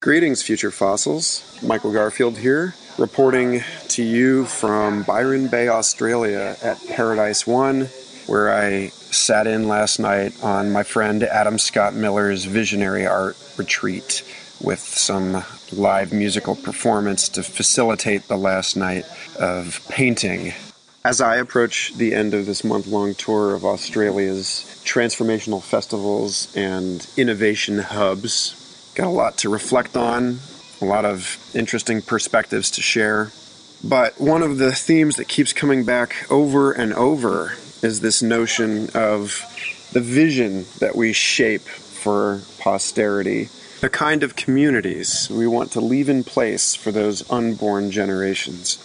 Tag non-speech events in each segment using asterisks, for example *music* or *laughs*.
Greetings, future fossils. Michael Garfield here, reporting to you from Byron Bay, Australia at Paradise One, where I sat in last night on my friend Adam Scott Miller's visionary art retreat with some live musical performance to facilitate the last night of painting. As I approach the end of this month long tour of Australia's transformational festivals and innovation hubs, Got a lot to reflect on, a lot of interesting perspectives to share. But one of the themes that keeps coming back over and over is this notion of the vision that we shape for posterity, the kind of communities we want to leave in place for those unborn generations.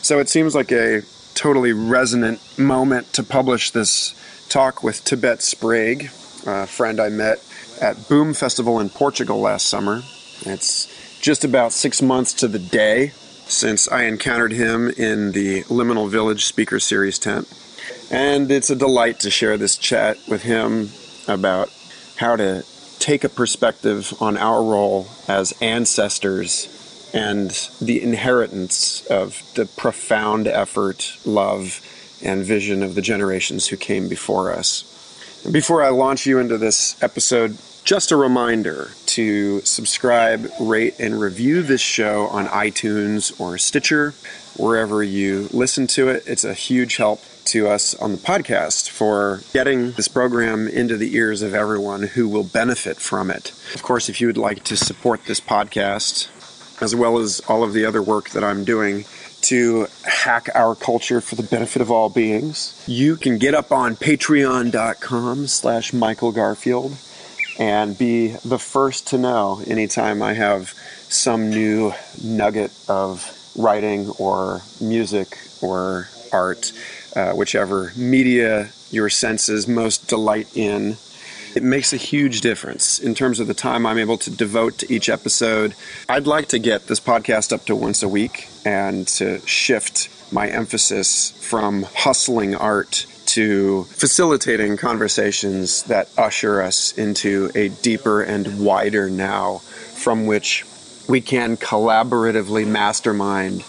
So it seems like a totally resonant moment to publish this talk with Tibet Sprague, a friend I met at Boom Festival in Portugal last summer. It's just about six months to the day since I encountered him in the Liminal Village Speaker Series tent. And it's a delight to share this chat with him about how to take a perspective on our role as ancestors and the inheritance of the profound effort, love, and vision of the generations who came before us. Before I launch you into this episode, just a reminder to subscribe, rate, and review this show on iTunes or Stitcher, wherever you listen to it. It's a huge help to us on the podcast for getting this program into the ears of everyone who will benefit from it. Of course, if you would like to support this podcast, as well as all of the other work that I'm doing to hack our culture for the benefit of all beings, you can get up on patreon.com slash Michael Garfield and be the first to know anytime I have some new nugget of writing or music or art, uh, whichever media your senses most delight in. It makes a huge difference in terms of the time I'm able to devote to each episode. I'd like to get this podcast up to once a week and to shift my emphasis from hustling art to facilitating conversations that usher us into a deeper and wider now from which we can collaboratively mastermind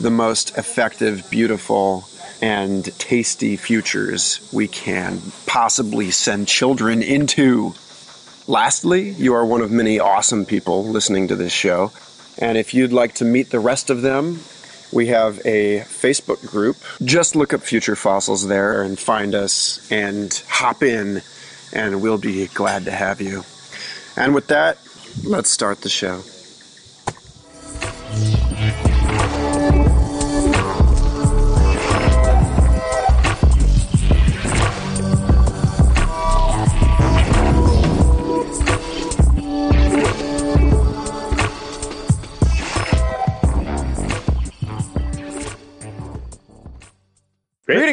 the most effective, beautiful, and tasty futures we can possibly send children into. Lastly, you are one of many awesome people listening to this show. And if you'd like to meet the rest of them we have a Facebook group. Just look up Future Fossils there and find us and hop in, and we'll be glad to have you. And with that, let's start the show.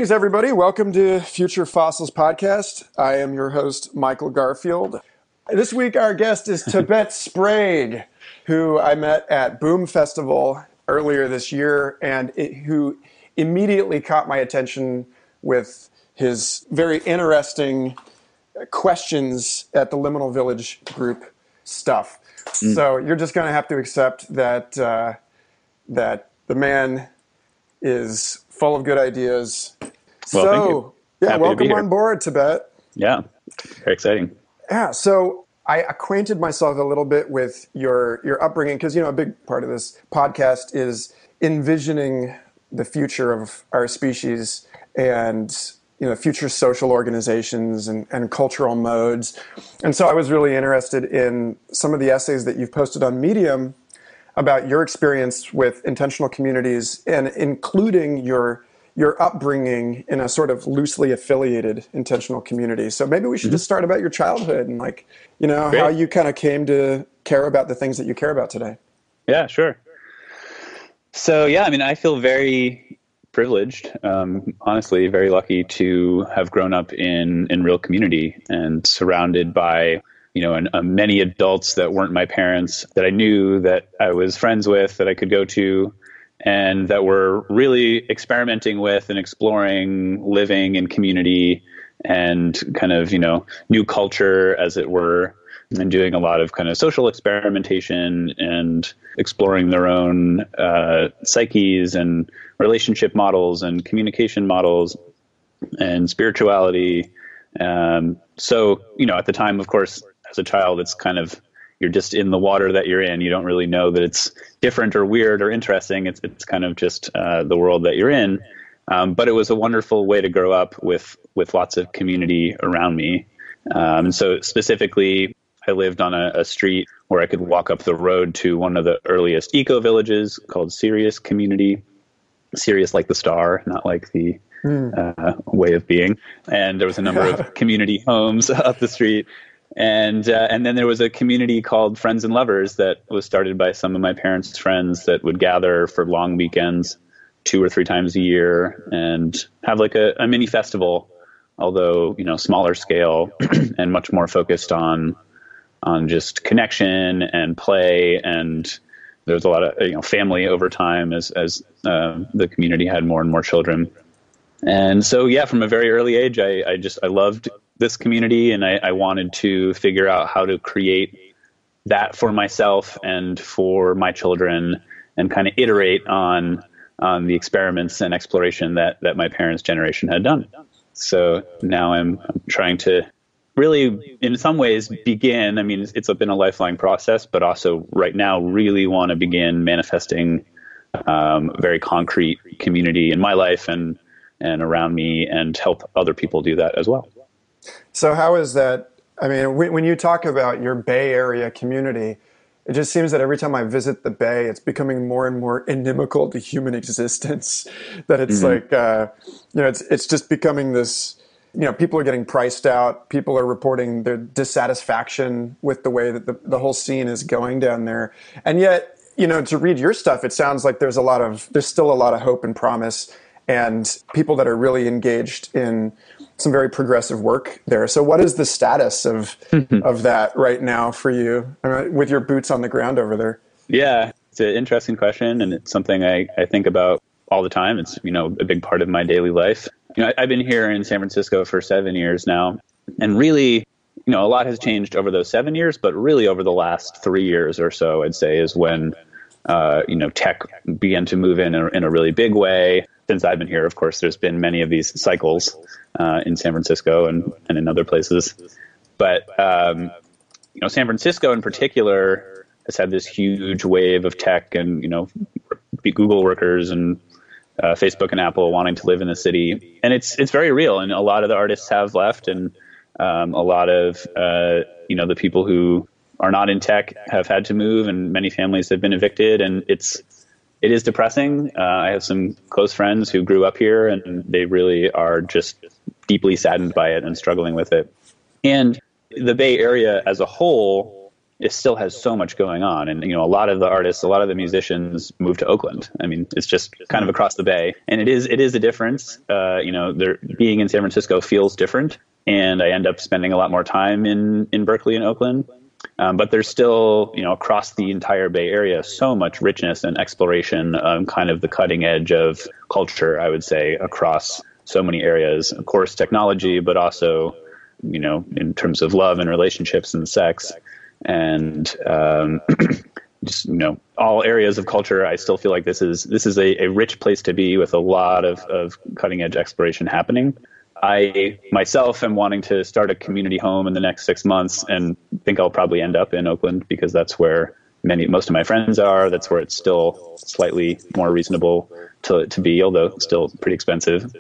Greetings, everybody. Welcome to Future Fossils Podcast. I am your host, Michael Garfield. This week, our guest is *laughs* Tibet Sprague, who I met at Boom Festival earlier this year and it, who immediately caught my attention with his very interesting questions at the Liminal Village group stuff. Mm. So you're just going to have to accept that uh, that the man is full of good ideas. Well, so, yeah, welcome on board, Tibet. Yeah, very exciting. Yeah, so I acquainted myself a little bit with your your upbringing because you know a big part of this podcast is envisioning the future of our species and you know future social organizations and, and cultural modes and so i was really interested in some of the essays that you've posted on medium about your experience with intentional communities and including your your upbringing in a sort of loosely affiliated intentional community. So maybe we should mm-hmm. just start about your childhood and like, you know, Great. how you kind of came to care about the things that you care about today. Yeah, sure. So yeah, I mean, I feel very privileged, um, honestly, very lucky to have grown up in in real community and surrounded by you know, and uh, many adults that weren't my parents that I knew that I was friends with that I could go to and that were really experimenting with and exploring living in community and kind of, you know, new culture as it were. and doing a lot of kind of social experimentation and exploring their own uh, psyches and relationship models and communication models and spirituality. Um, so, you know, at the time, of course, as a child, it's kind of you're just in the water that you're in. You don't really know that it's different or weird or interesting. It's it's kind of just uh, the world that you're in. Um, but it was a wonderful way to grow up with with lots of community around me. Um, and so specifically, I lived on a, a, street where I could walk up the road to one of the earliest eco villages called Sirius Community. Sirius like the star, not like the mm. uh, way of being. And there was a number of *laughs* community homes up the street. And uh, and then there was a community called Friends and Lovers that was started by some of my parents' friends that would gather for long weekends, two or three times a year, and have like a, a mini festival, although you know smaller scale *clears throat* and much more focused on on just connection and play. And there's a lot of you know family over time as as uh, the community had more and more children. And so yeah from a very early age i, I just i loved this community and I, I wanted to figure out how to create that for myself and for my children and kind of iterate on on the experiments and exploration that that my parents generation had done so now i'm, I'm trying to really, in some ways, begin. I mean, it's been a lifelong process, but also right now, really want to begin manifesting um, very concrete community in my life and and around me, and help other people do that as well. So, how is that? I mean, when you talk about your Bay Area community, it just seems that every time I visit the Bay, it's becoming more and more inimical to human *laughs* existence. That it's mm-hmm. like, uh, you know, it's it's just becoming this you know, people are getting priced out. People are reporting their dissatisfaction with the way that the, the whole scene is going down there. And yet, you know, to read your stuff, it sounds like there's a lot of, there's still a lot of hope and promise and people that are really engaged in some very progressive work there. So what is the status of, mm-hmm. of that right now for you I mean, with your boots on the ground over there? Yeah, it's an interesting question. And it's something I, I think about all the time. It's, you know, a big part of my daily life you know, I've been here in San Francisco for seven years now, and really, you know, a lot has changed over those seven years, but really over the last three years or so, I'd say, is when uh, you know tech began to move in a, in a really big way. Since I've been here, of course, there's been many of these cycles uh, in San Francisco and, and in other places, but um, you know, San Francisco in particular has had this huge wave of tech and you know Google workers and uh, Facebook and Apple wanting to live in the city, and it's it's very real. And a lot of the artists have left, and um, a lot of uh, you know the people who are not in tech have had to move, and many families have been evicted, and it's it is depressing. Uh, I have some close friends who grew up here, and they really are just deeply saddened by it and struggling with it. And the Bay Area as a whole it still has so much going on. And, you know, a lot of the artists, a lot of the musicians move to Oakland. I mean, it's just kind of across the bay. And it is, it is a difference. Uh, you know, being in San Francisco feels different. And I end up spending a lot more time in, in Berkeley and Oakland. Um, but there's still, you know, across the entire Bay Area, so much richness and exploration, um, kind of the cutting edge of culture, I would say, across so many areas. Of course, technology, but also, you know, in terms of love and relationships and sex and um, *clears throat* just you know all areas of culture. I still feel like this is this is a, a rich place to be with a lot of, of cutting edge exploration happening. I myself am wanting to start a community home in the next six months, and think I'll probably end up in Oakland because that's where many most of my friends are. That's where it's still slightly more reasonable to to be, although still pretty expensive.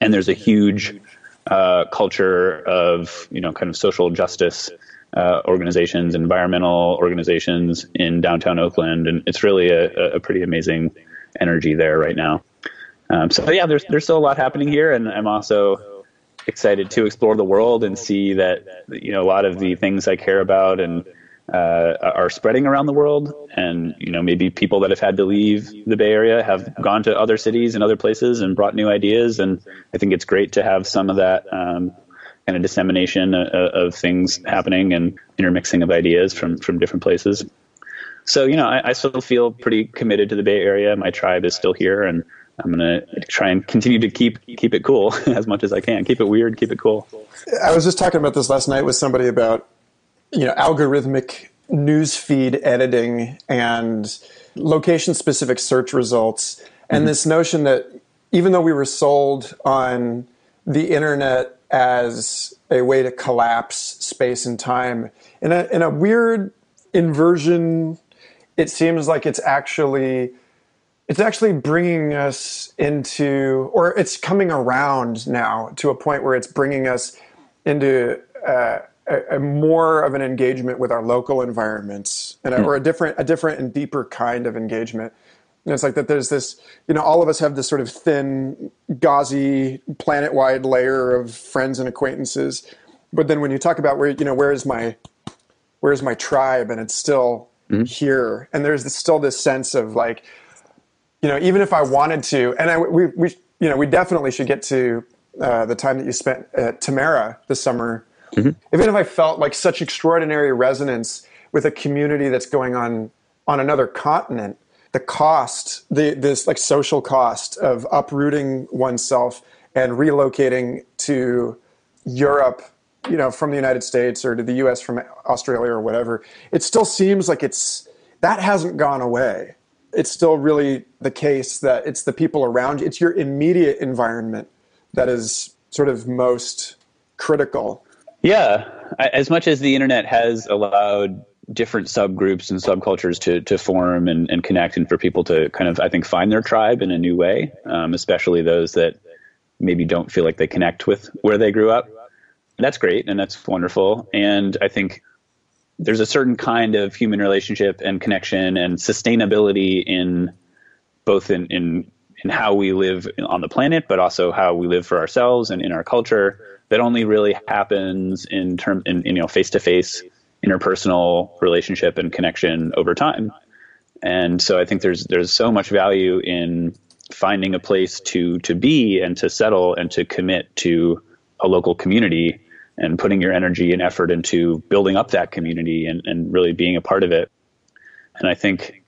And there's a huge uh, culture of you know kind of social justice uh, organizations, environmental organizations in downtown Oakland, and it's really a, a pretty amazing energy there right now. Um, so yeah, there's there's still a lot happening here, and I'm also excited to explore the world and see that you know a lot of the things I care about and uh, are spreading around the world, and you know maybe people that have had to leave the Bay Area have gone to other cities and other places and brought new ideas, and I think it's great to have some of that um, kind of dissemination of, of, things happening and intermixing of ideas from from different places. So you know, I, I, still feel pretty committed to the Bay Area. My tribe is still here, and I'm gonna try and continue to keep keep it cool *laughs* as much as I can. Keep it weird, keep it cool. I was just talking about this last night with somebody about you know algorithmic news feed editing and location specific search results and mm-hmm. this notion that even though we were sold on the internet as a way to collapse space and time in a in a weird inversion it seems like it's actually it's actually bringing us into or it's coming around now to a point where it's bringing us into uh, a, a, more of an engagement with our local environments and a, mm. or a different a different and deeper kind of engagement and it's like that there's this you know all of us have this sort of thin gauzy planet wide layer of friends and acquaintances but then when you talk about where you know where is my where's my tribe and it's still mm-hmm. here and there's this, still this sense of like you know even if i wanted to and i we, we you know we definitely should get to uh, the time that you spent at Tamera this summer mm-hmm. even if i felt like such extraordinary resonance with a community that's going on on another continent the cost the this like social cost of uprooting oneself and relocating to europe you know, from the United States or to the US from Australia or whatever, it still seems like it's that hasn't gone away. It's still really the case that it's the people around you, it's your immediate environment that is sort of most critical. Yeah. As much as the internet has allowed different subgroups and subcultures to, to form and, and connect and for people to kind of, I think, find their tribe in a new way, um, especially those that maybe don't feel like they connect with where they grew up that's great and that's wonderful. And I think there's a certain kind of human relationship and connection and sustainability in both in, in in how we live on the planet, but also how we live for ourselves and in our culture that only really happens in term in, in you know face to face interpersonal relationship and connection over time. And so I think there's there's so much value in finding a place to to be and to settle and to commit to a local community and putting your energy and effort into building up that community and, and really being a part of it. And I think,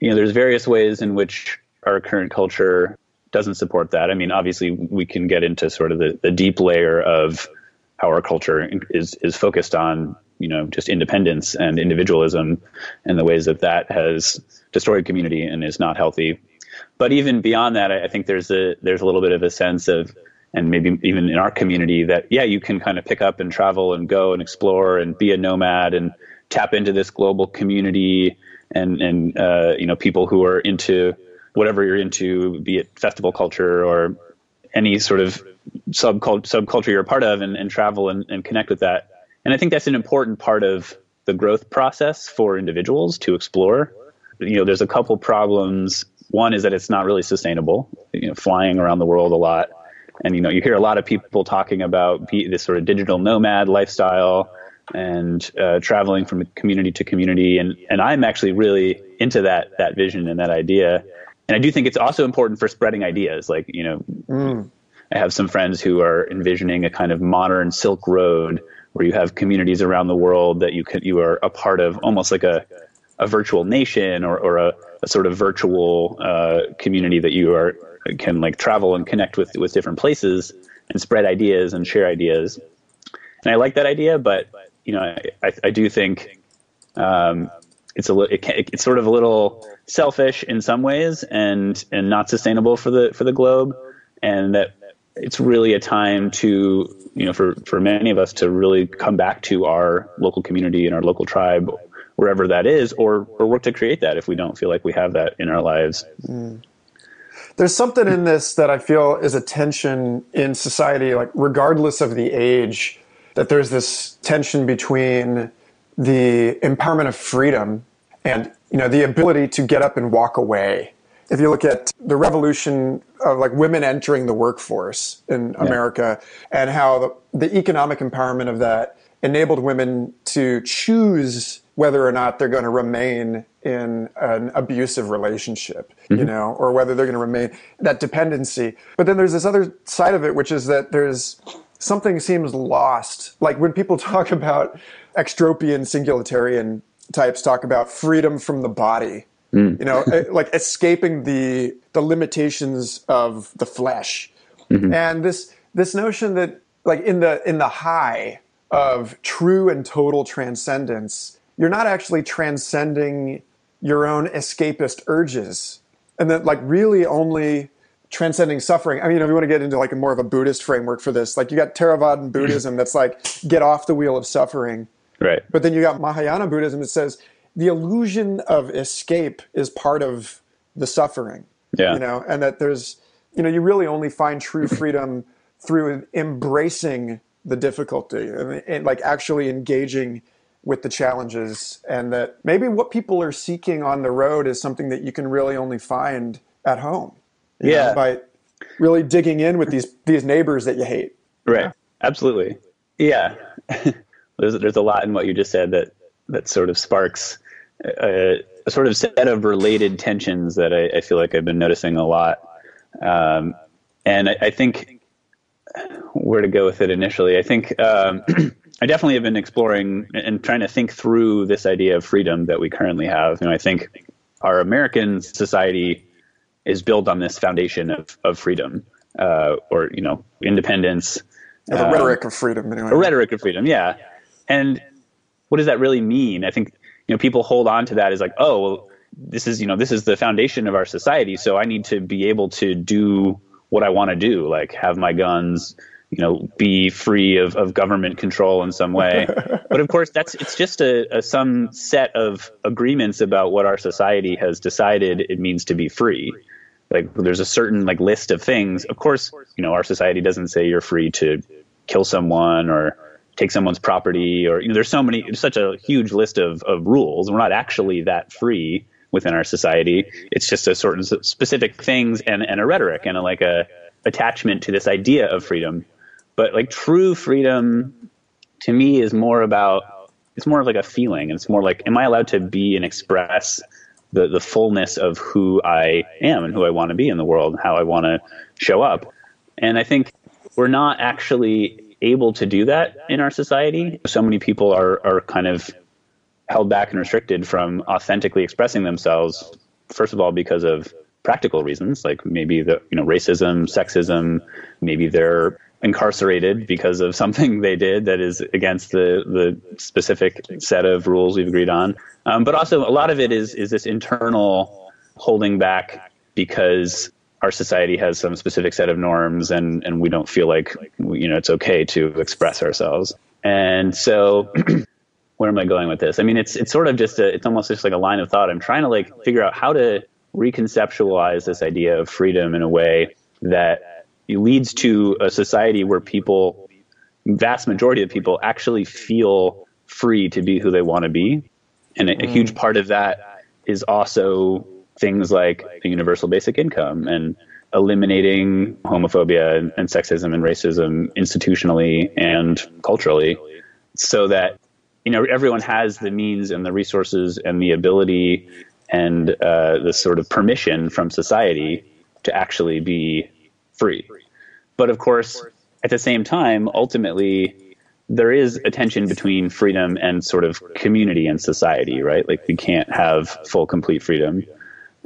you know, there's various ways in which our current culture doesn't support that. I mean, obviously, we can get into sort of the, the deep layer of how our culture is is focused on, you know, just independence and individualism, and the ways that that has destroyed community and is not healthy. But even beyond that, I think there's a there's a little bit of a sense of and maybe even in our community that yeah you can kind of pick up and travel and go and explore and be a nomad and tap into this global community and and uh, you know people who are into whatever you're into be it festival culture or any sort of subcult- subculture you're a part of and, and travel and, and connect with that. And i think that's an important part of the growth process for individuals to explore. You know there's a couple problems. One is that it's not really sustainable you know flying around the world a lot and you know, you hear a lot of people talking about this sort of digital nomad lifestyle and uh, traveling from community to community. And and I'm actually really into that that vision and that idea. And I do think it's also important for spreading ideas. Like you know, mm. I have some friends who are envisioning a kind of modern Silk Road where you have communities around the world that you can you are a part of, almost like a a virtual nation or, or a, a sort of virtual uh, community that you are can like travel and connect with with different places and spread ideas and share ideas. And I like that idea, but you know, I, I, I do think um, it's a li- it it's sort of a little selfish in some ways and and not sustainable for the for the globe, and that it's really a time to you know for for many of us to really come back to our local community and our local tribe wherever that is or or work to create that if we don't feel like we have that in our lives. Mm there's something in this that I feel is a tension in society, like regardless of the age, that there's this tension between the empowerment of freedom and you know the ability to get up and walk away. If you look at the revolution of like women entering the workforce in yeah. America and how the, the economic empowerment of that enabled women to choose whether or not they're going to remain in an abusive relationship, mm-hmm. you know, or whether they're going to remain that dependency. But then there's this other side of it, which is that there's something seems lost. Like when people *laughs* talk about extropian singularitarian types talk about freedom from the body, mm. you know, eh, like escaping the the limitations of the flesh. Mm-hmm. And this this notion that like in the in the high of true and total transcendence, you're not actually transcending your own escapist urges. And that, like, really only transcending suffering. I mean, if you want to get into like a more of a Buddhist framework for this, like you got Theravadan mm-hmm. Buddhism that's like get off the wheel of suffering. Right. But then you got Mahayana Buddhism that says the illusion of escape is part of the suffering. Yeah. You know, and that there's, you know, you really only find true freedom through embracing the difficulty and, and like actually engaging with the challenges and that maybe what people are seeking on the road is something that you can really only find at home. Yeah. Know, by really digging in with these these neighbors that you hate. Right. Absolutely. Yeah. *laughs* there's there's a lot in what you just said that that sort of sparks a, a sort of set of related tensions that I, I, feel like I've been noticing a lot. Um, and I, I, think where to go with it initially. I think um, *clears throat* I definitely have been exploring and trying to think through this idea of freedom that we currently have. You know, I think our American society is built on this foundation of, of freedom, uh, or you know, independence. The um, rhetoric of freedom, anyway. A rhetoric of freedom, yeah. And what does that really mean? I think you know people hold on to that as like, oh, well, this is you know this is the foundation of our society, so I need to be able to do what I want to do, like have my guns, you know, be free of, of government control in some way. *laughs* but of course, that's it's just a, a, some set of agreements about what our society has decided it means to be free. Like there's a certain like list of things. Of course, you know, our society doesn't say you're free to kill someone or take someone's property or you know, there's so many, such a huge list of, of rules. We're not actually that free within our society. It's just a certain specific things and, and a rhetoric and a, like a attachment to this idea of freedom. But like true freedom to me is more about it's more of like a feeling. It's more like, am I allowed to be and express the, the fullness of who I am and who I want to be in the world, and how I want to show up. And I think we're not actually able to do that in our society. So many people are, are kind of held back and restricted from authentically expressing themselves, first of all, because of practical reasons, like maybe the you know racism, sexism, maybe they're incarcerated because of *laughs* something they did that is against the the specific set of rules we've agreed on. Um, but also, a lot of it is is this internal holding back because our society has some specific set of norms, and and we don't feel like you know it's okay to express ourselves. And so. *clears throat* where am I going with this? I mean, it's it's sort of just a, it's almost just like a line of thought. I'm trying to like figure out how to reconceptualize this idea of freedom in a way that leads to a society where people, vast majority of people, actually feel free to be who they want to be and a, a huge mm. part of that is also things like a universal basic income and eliminating homophobia and, and, sexism and racism institutionally and culturally so that you know everyone has the means and the resources and the ability and uh, the sort of permission from society to actually be free but of course at the same time ultimately there is a tension between freedom and sort of community and society, right? Like we can't have full, complete freedom.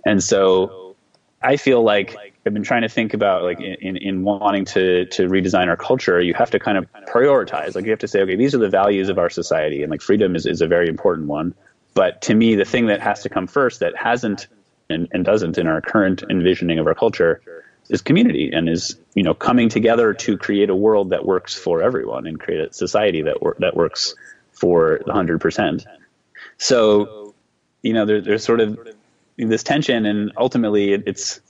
And so I feel like I've been trying to think about like in, in wanting to, to redesign our culture, you have to kind of prioritize. Like you have to say, okay, these are the values of our society and like freedom is, is a very important one. But to me, the thing that has to come first that hasn't and, and doesn't in our current envisioning of our culture is community and is you know coming together to create a world that works for everyone and create a society that wor- that works for the hundred percent. So you know there, there's sort of this tension, and ultimately it, it's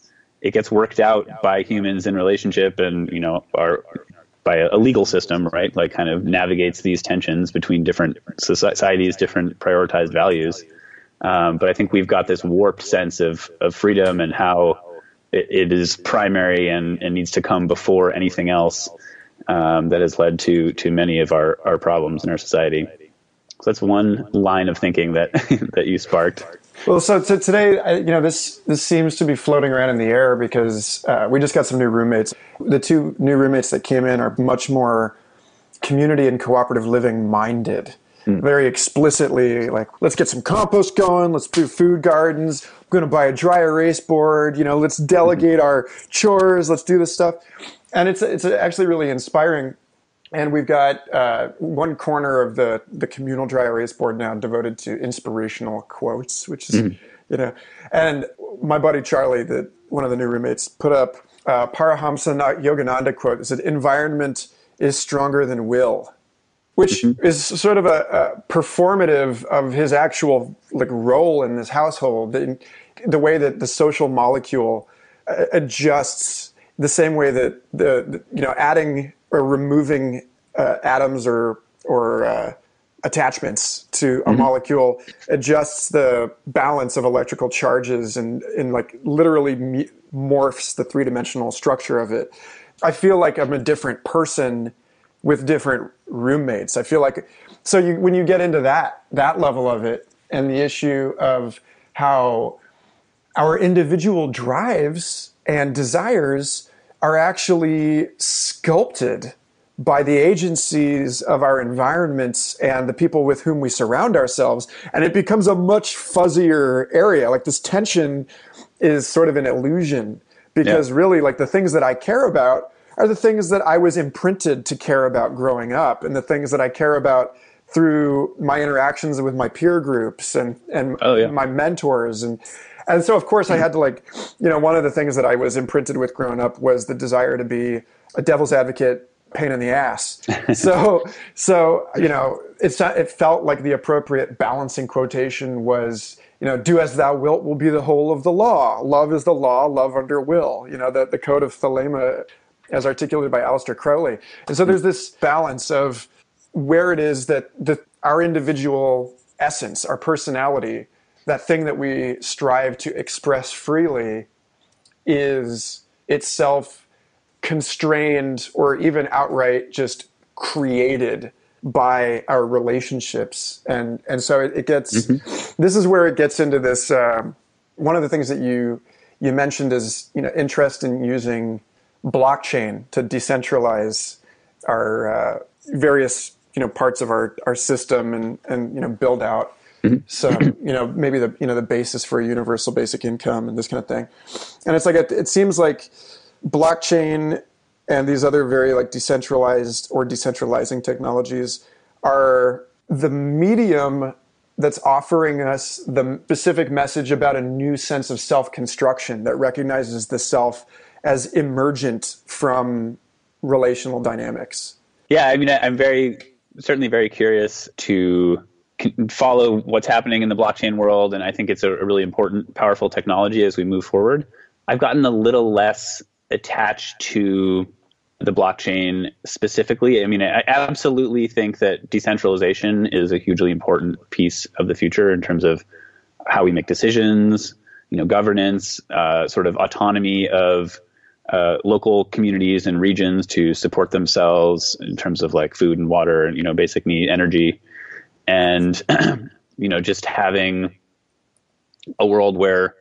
it gets worked out by humans in relationship, and you know our by a legal system, right? Like kind of navigates these tensions between different societies, different prioritized values. Um, but I think we've got this warped sense of of freedom and how it, it is primary and, and needs to come before anything else um, that has led to to many of our, our problems in our society. So that's one line of thinking that *laughs* that you sparked. Well, so today, you know, this this seems to be floating around in the air because uh, we just got some new roommates. The two new roommates that came in are much more community and cooperative living minded. Mm. Very explicitly, like, let's get some compost going. Let's do food gardens I'm going to buy a dry erase board. You know, let's delegate our chores. Let's do this stuff. And it's it's actually really inspiring. and we've got uh, one corner of the the communal dry erase board now devoted to inspirational quotes, which is mm-hmm. you know, and my buddy Charlie, the one of the new roommates, put up uh, Paramahansa Yogananda quote that said, "Environment is stronger than will." Which mm-hmm. is sort of a, a, performative of his actual like role in this household, the, the way that the social molecule uh, adjusts the same way that the, the you know adding or removing uh, atoms or or uh, attachments to a mm-hmm. molecule adjusts the balance of electrical charges and, and like literally me- morphs the three dimensional structure of it. I feel like I'm a different person with different roommates. I feel like so you, when you get into that that level of it and the issue of how our individual drives and desires are actually sculpted by the agencies of our environments and the people with whom we surround ourselves. And it becomes a much fuzzier area. Like this tension is sort of an illusion because yeah. really, like the things that I care about are the things that I was imprinted to care about growing up and the things that I care about through my interactions with my peer groups and, and oh, yeah. my mentors and and so of course I had to like you know one of the things that I was imprinted with growing up was the desire to be a devil's advocate pain in the ass. *laughs* so, so you know, it's not, it felt like the appropriate balancing quotation was, you know, do as thou wilt will be the whole of the law. Love is the law, love under will. You know, the, the code of Thelema as articulated by Aleister Crowley. And so there's this balance of where it is that the, our individual essence, our personality, that thing that we strive to express freely is itself constrained or even outright just created by our relationships and and so it, it gets mm-hmm. this is where it gets into this um, one of the things that you you mentioned is you know interest in using blockchain to decentralize our uh, various you know parts of our our system and and you know build out mm-hmm. some you know maybe the you know the basis for a universal basic income and this kind of thing and it's like it, it seems like blockchain and these other very like decentralized or decentralizing technologies are the medium that's offering us the specific message about a new sense of self-construction that recognizes the self as emergent from relational dynamics. Yeah, I mean, I'm very certainly very curious to follow what's happening in the blockchain world, and I think it's a really important, powerful technology as we move forward. I've gotten a little less attached to the blockchain specifically. I mean, I absolutely think that decentralization is a hugely important piece of the future in terms of how we make decisions, you know, governance, uh, sort of autonomy of uh, local communities and regions to support themselves in terms of like food and water and you know basic need energy, and *clears throat* you know just having a world where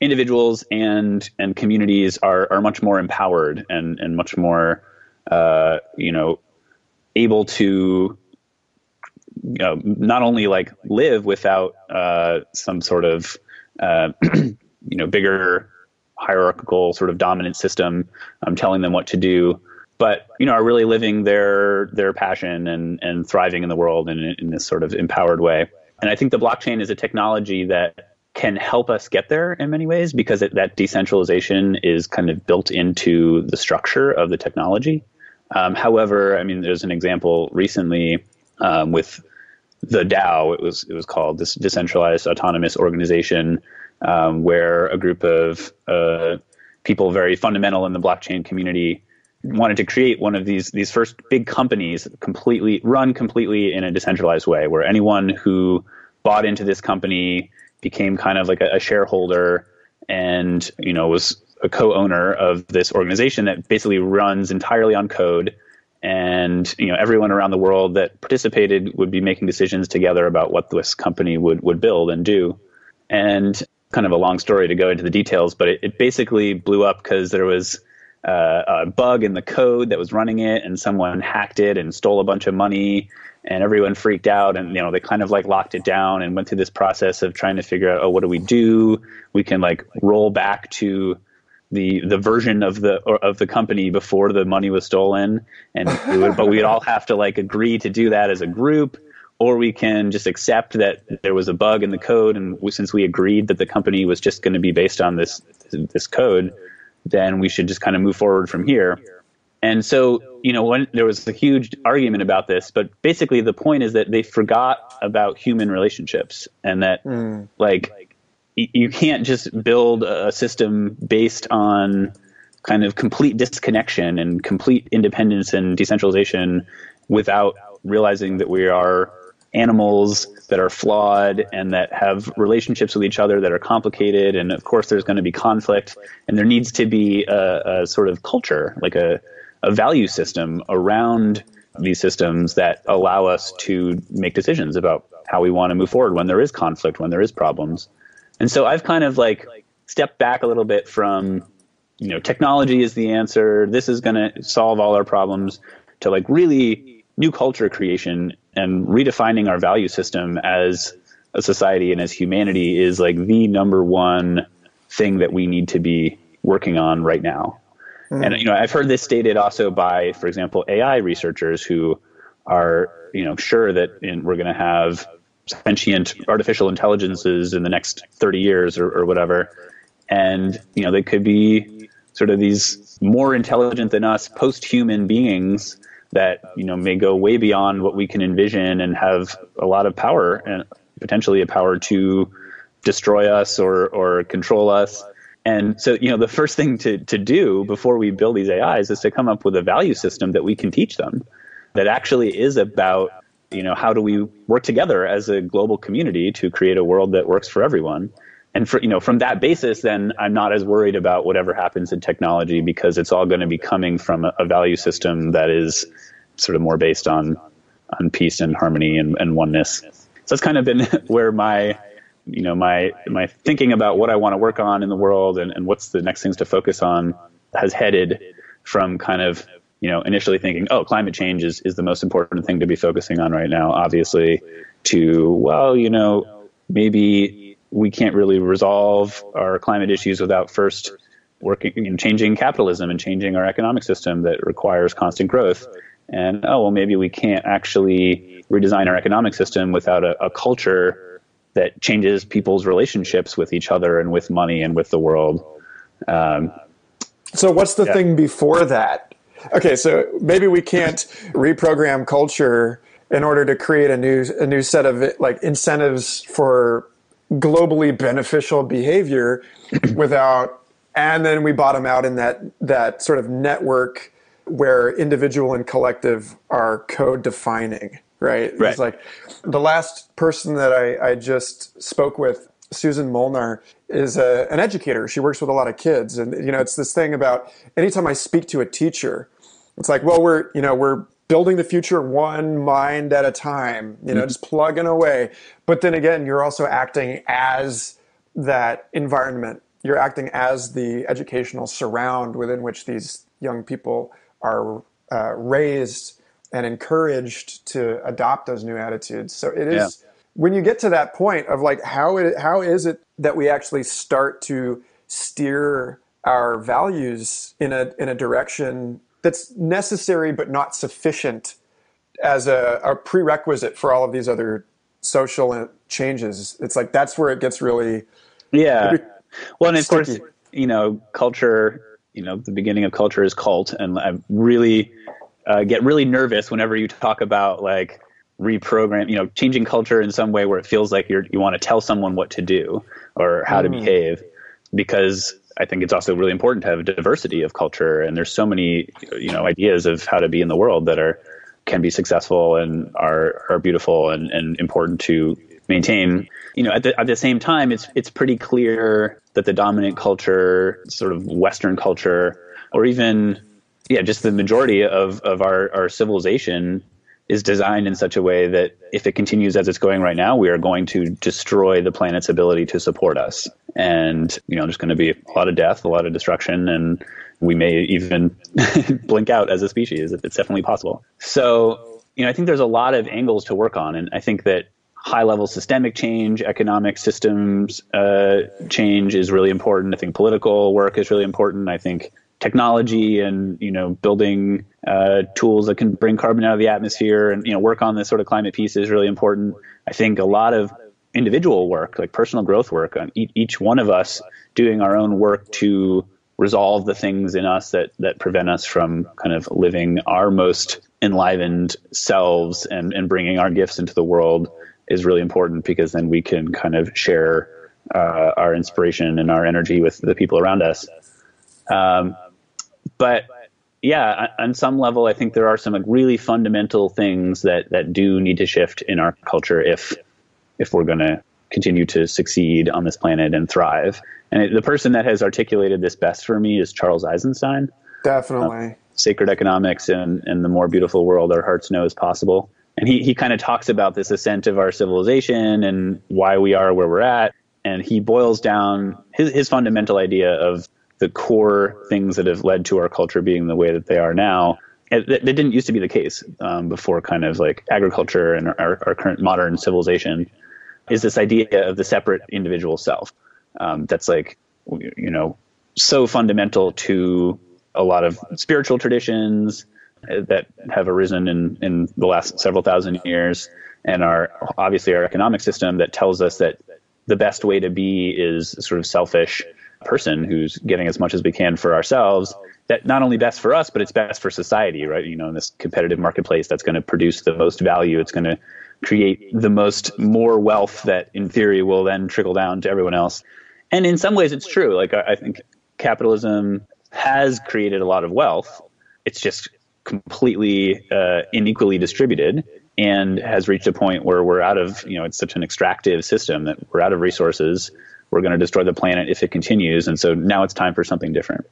individuals and and communities are are much more empowered and and much more uh, you know able to you know not only like live without uh, some sort of uh, *clears throat* you know bigger hierarchical sort of dominant system um, telling them what to do but you know are really living their their passion and and thriving in the world in, in this sort of empowered way and i think the blockchain is a technology that can help us get there in many ways because it, that decentralization is kind of built into the structure of the technology. Um, however, I mean, there's an example recently um, with the DAO. It was it was called this decentralized autonomous organization, um, where a group of uh, people very fundamental in the blockchain community wanted to create one of these these first big companies completely run completely in a decentralized way, where anyone who bought into this company became kind of like a, a shareholder and you know was a co-owner of this organization that basically runs entirely on code. And you know everyone around the world that participated would be making decisions together about what this company would would build and do. And kind of a long story to go into the details but it, it basically blew up because there was uh, a bug in the code that was running it and someone hacked it and stole a bunch of money and everyone freaked out and you know they kind of like locked it down and went through this process of trying to figure out oh what do we do? We can like roll back to the the version of the of the company before the money was stolen, and would, but we'd all have to like agree to do that as a group, or we can just accept that there was a bug in the code, and since we agreed that the company was just going to be based on this this code, then we should just kind of move forward from here. And so, you know, when there was a huge argument about this, but basically the point is that they forgot about human relationships and that, mm. like, you can't just build a system based on kind of complete disconnection and complete independence and decentralization without realizing that we are animals that are flawed and that have relationships with each other that are complicated. And of course, there's going to be conflict, and there needs to be a, a sort of culture, like a, a value system around these systems that allow us to make decisions about how we want to move forward when there is conflict, when there is problems. And so I've kind of like stepped back a little bit from, you know, technology is the answer. This is going to solve all our problems to like really new culture creation and redefining our value system as a society and as humanity is like the number one thing that we need to be working on right now. Mm. And you know, I've heard this stated also by, for example, AI researchers who are you know sure that in, we're going to have sentient artificial intelligences in the next 30 years or, or whatever. And, you know, they could be sort of these more intelligent than us post-human beings that, you know, may go way beyond what we can envision and have a lot of power and potentially a power to destroy us or, or control us. And so, you know, the first thing to, to do before we build these AIs is to come up with a value system that we can teach them that actually is about you know, how do we work together as a global community to create a world that works for everyone? And for, you know, from that basis, then I'm not as worried about whatever happens in technology because it's all going to be coming from a, a value system that is sort of more based on on peace and harmony and, and oneness. So that's kind of been *laughs* where my you know my my thinking about what I want to work on in the world and, and what's the next things to focus on has headed from kind of you know, initially thinking, oh, climate change is, is the most important thing to be focusing on right now, obviously, to, well, you know, maybe we can't really resolve our climate issues without first working and changing capitalism and changing our economic system that requires constant growth. And, oh, well, maybe we can't actually redesign our economic system without a, a culture that changes people's relationships with each other and with money and with the world. Um, so, what's the yeah. thing before that? Okay, so maybe we can't reprogram culture in order to create a new a new set of like incentives for globally beneficial behavior *clears throat* without and then we bottom out in that that sort of network where individual and collective are code defining right? right it's like the last person that I, I just spoke with Susan Molnar is a, an educator. She works with a lot of kids, and you know, it's this thing about anytime I speak to a teacher, it's like, well, we're you know we're building the future one mind at a time. You know, mm-hmm. just plugging away. But then again, you're also acting as that environment. You're acting as the educational surround within which these young people are uh, raised and encouraged to adopt those new attitudes. So it is. Yeah when you get to that point of like how it how is it that we actually start to steer our values in a in a direction that's necessary but not sufficient as a, a prerequisite for all of these other social changes. It's like that's where it gets really yeah. well and of course you know culture you know the beginning of culture is cult and i really uh, get really nervous whenever you talk about like reprogram, you know, changing culture in some way where it feels like you're, you want to tell someone what to do or how mm. to behave because I think it's also really important to have diversity of culture. And there's so many, you know, ideas of how to be in the world that are, can be successful and are, are beautiful and, and important to maintain. You know, at the, at the same time, it's, it's pretty clear that the dominant culture, sort of Western culture, or even, yeah, just the majority of, of our, our civilization is designed in such a way that if it continues as it's going right now, we are going to destroy the planet's ability to support us. And, you know, there's going to be a lot of death, a lot of destruction, and we may even *laughs* blink out as a species. It's definitely possible. So, you know, I think there's a lot of angles to work on. And I think that high level systemic change, economic systems uh, change is really important. I think political work is really important. I think technology and you know building uh, tools that can bring carbon out of the atmosphere and you know work on this sort of climate piece is really important. I think a lot of individual work, like personal growth work, on each one of us doing our own work to resolve the things in us that that prevent us from kind of living our most enlivened selves and and bringing our gifts into the world is really important because then we can kind of share uh, our inspiration and our energy with the people around us. Um, but yeah, on some level, I think there are some like really fundamental things that that do need to shift in our culture if if we're going to continue to succeed on this planet and thrive. And it, the person that has articulated this best for me is Charles Eisenstein. Definitely. Uh, Sacred Economics and, and the More Beautiful World Our Hearts Know is Possible. And he, he kind of talks about this ascent of our civilization and why we are where we're at. And he boils down his, his fundamental idea of the core things that have led to our culture being the way that they are now. That, that didn't used to be the case um, before kind of like agriculture and our, our current modern civilization is this idea of the separate individual self um, that's like you know so fundamental to a lot of spiritual traditions uh, that have arisen in, in the last several thousand years and our obviously our economic system that tells us that the best way to be is sort of selfish person who's getting as much as we can for ourselves that not only best for us but it's best for society right? You know in this competitive marketplace that's going to produce the most value it's going to create the most more wealth that in theory will then trickle down to everyone else. And in some ways it's true. Like i, think capitalism has created a lot of wealth. It's just completely uh, unequally distributed and has reached a point where we're out of you know it's such an extractive system that we're out of resources we're going to destroy the planet if it continues and so now it's time for something different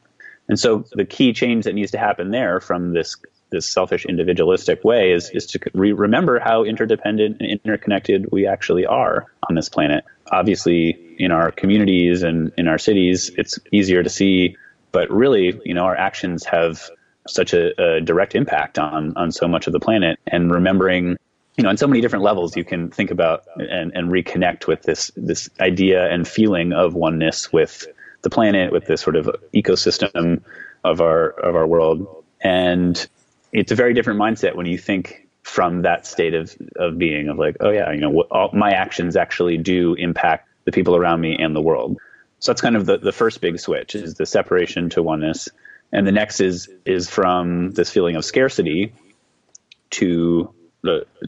and so the key change that needs to happen there from this this selfish individualistic way is, is to re- remember how interdependent and interconnected we actually are on this planet. Obviously, in our communities and in our cities, it's easier to see, but really, you know, our actions have such a, a direct impact on on so much of the planet. And remembering you know, on so many different levels, you can think about and, and reconnect with this this idea and feeling of oneness with the planet, with this sort of ecosystem of our of our world. And it's a very different mindset when you think from that state of, of being of like, oh yeah, you know, what, all, my actions actually do impact the people around me and the world. So that's kind of the, the first big switch is the separation to oneness. And the next is, is from this feeling of scarcity to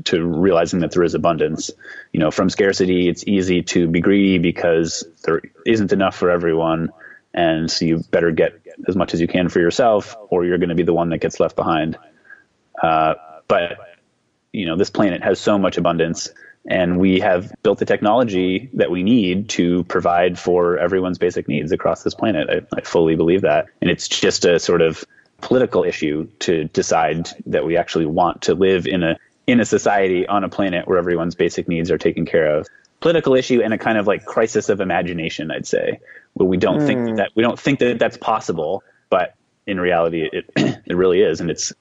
to realizing that there is abundance. You know, from scarcity, it's easy to be greedy because there isn't enough for everyone. And so you better get as much as you can for yourself, or you're going to be the one that gets left behind. Uh, but you know, this planet has so much abundance, and we have built the technology that we need to provide for everyone's basic needs across this planet. I, I fully believe that, and it's just a sort of political issue to decide that we actually want to live in a in a society on a planet where everyone's basic needs are taken care of. Political issue and a kind of like crisis of imagination, I'd say, where we don't mm. think hmm. that we don't think that that's possible, but in reality, it *clears throat* it really is, and it's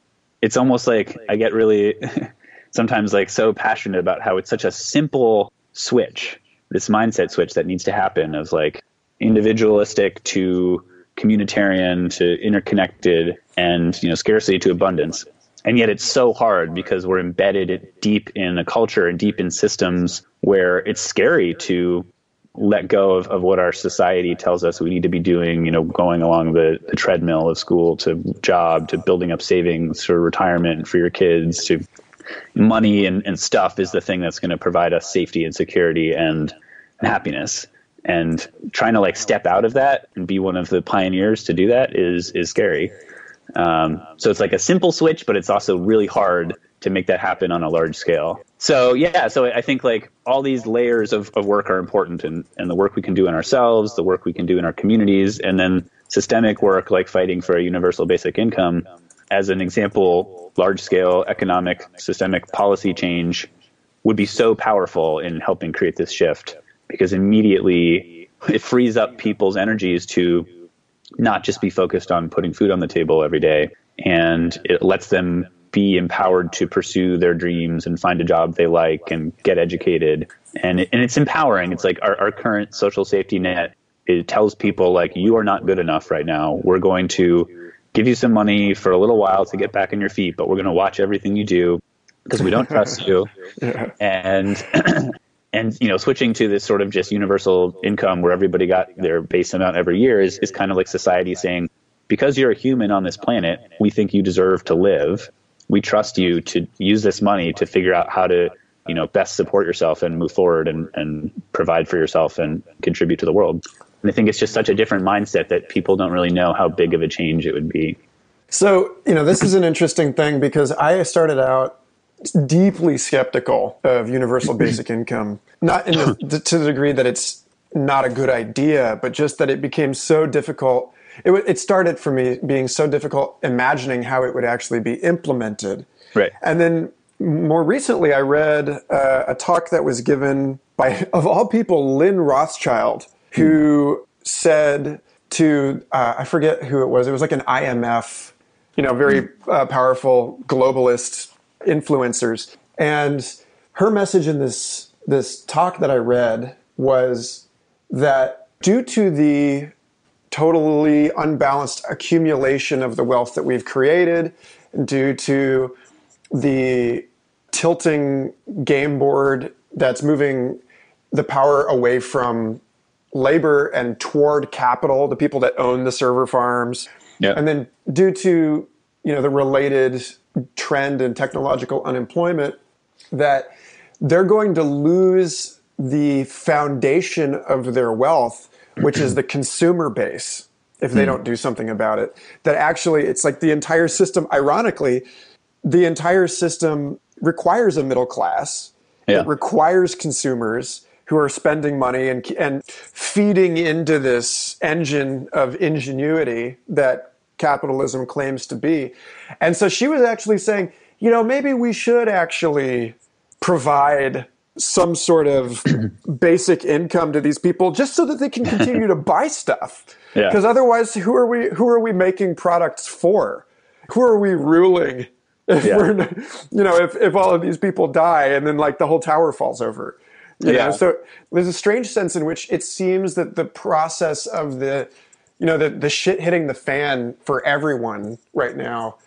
it's almost like I get really *laughs* sometimes like so passionate about how it's such a simple switch, this mindset switch that needs to happen of like individualistic to communitarian to interconnected and you know scarcity to abundance and yet it's so hard because we're embedded deep in a culture and deep in systems where it's scary to let go of, of what our society tells us we need to be doing, you know, going along the, the treadmill of school to job to building up savings for retirement for your kids to money and, and stuff is the thing that's going to provide us safety and security and, and happiness. And trying to like step out of that and be one of the pioneers to do that is is scary. Um, so it's like a simple switch, but it's also really hard to make that happen on a large scale. So yeah, so I think like all these layers of, of work are important and, and the work we can do in ourselves, the work we can do in our communities, and then systemic work like fighting for a universal basic income. As an example, large scale economic systemic policy change would be so powerful in helping create this shift because immediately it frees up people's energies to not just be focused on putting food on the table every day and it lets them be empowered to pursue their dreams and find a job they like and get educated. And, it, and it's empowering. It's like our, our current social safety net, it tells people like, you are not good enough right now. We're going to give you some money for a little while to get back on your feet, but we're going to watch everything you do because we don't trust you. *laughs* yeah. And, *clears throat* and, you know, switching to this sort of just universal income where everybody got their base amount every year is, is kind of like society saying, because you're a human on this planet, we think you deserve to live. We trust you to use this money to figure out how to, you know, best support yourself and move forward and, and provide for yourself and contribute to the world. And I think it's just such a different mindset that people don't really know how big of a change it would be. So, you know, this is an interesting thing because I started out deeply skeptical of universal *clears throat* basic income, not the, to the degree that it's not a good idea, but just that it became so difficult it, it started for me being so difficult imagining how it would actually be implemented. Right. And then more recently, I read uh, a talk that was given by, *laughs* of all people, Lynn Rothschild, who hmm. said to, uh, I forget who it was, it was like an IMF, you know, very hmm. uh, powerful globalist influencers. And her message in this, this talk that I read was that due to the totally unbalanced accumulation of the wealth that we've created due to the tilting game board that's moving the power away from labor and toward capital, the people that own the server farms. Yep. And then due to you know the related trend in technological unemployment that they're going to lose the foundation of their wealth which is the *clears throat* consumer base, if they don't hmm. do something about it. That actually, it's like the entire system, ironically, the entire system requires a middle class. Yeah. It requires consumers who are spending money and, and feeding into this engine of ingenuity that capitalism claims to be. And so she was actually saying, you know, maybe we should actually provide some sort of *clears throat* basic income to these people just so that they can continue to *laughs* buy stuff. Because yeah. otherwise, who are we? Who are we making products for? Who are we ruling? If yeah. we're, you know, if, if all of these people die and then like the whole tower falls over, you yeah. know, so there's a strange sense in which it seems that the process of the, you know, the the shit hitting the fan for everyone right now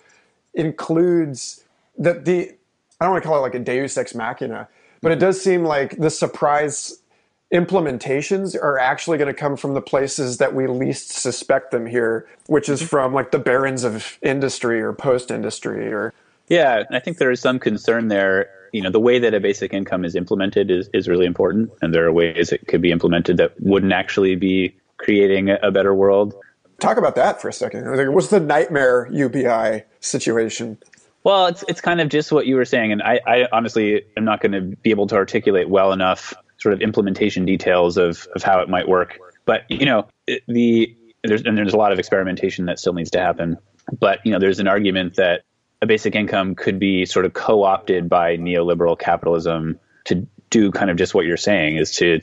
includes that the I don't want to call it like a Deus ex machina, but it does seem like the surprise implementations are actually going to come from the places that we least suspect them here, which is mm-hmm. from like the barons of industry or post industry or. Yeah, I think there is some concern there. You know, the way that a basic income is implemented is, is really important. And there are ways it could be implemented that wouldn't actually be creating a better world. Talk about that for a second. What's the nightmare UBI situation? Well, it's it's kind of just what you were saying, and I, I honestly am not going to be able to articulate well enough sort of implementation details of of how it might work. But you know, the there's and there's a lot of experimentation that still needs to happen. But you know, there's an argument that a basic income could be sort of co-opted by neoliberal capitalism to do kind of just what you're saying is to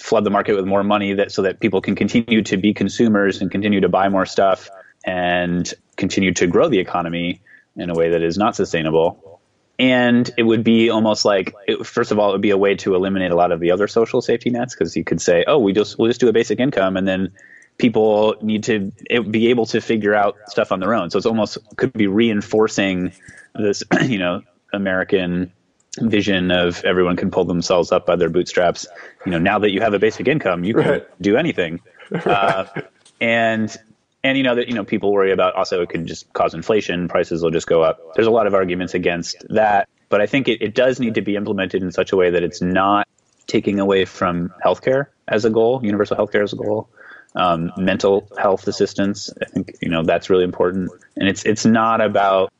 flood the market with more money that so that people can continue to be consumers and continue to buy more stuff and continue to grow the economy in a way that is not sustainable. And it would be almost like, it, first of all, it would be a way to eliminate a lot of the other social safety nets because you could say, oh, we just we'll just do a basic income, and then people need to be able to figure out stuff on their own. So it's almost could be reinforcing this, *clears throat* you know, American vision of everyone can pull themselves up by their bootstraps. You know, now that you have a basic income, you can right. do anything. *laughs* Uh, and and you know that you know people worry about also it could just cause inflation prices will just go up there's a lot of arguments against that but i think it, it does need to be implemented in such a way that it's not taking away from healthcare as a goal universal healthcare as a goal um, mental health assistance i think you know that's really important and it's it's not about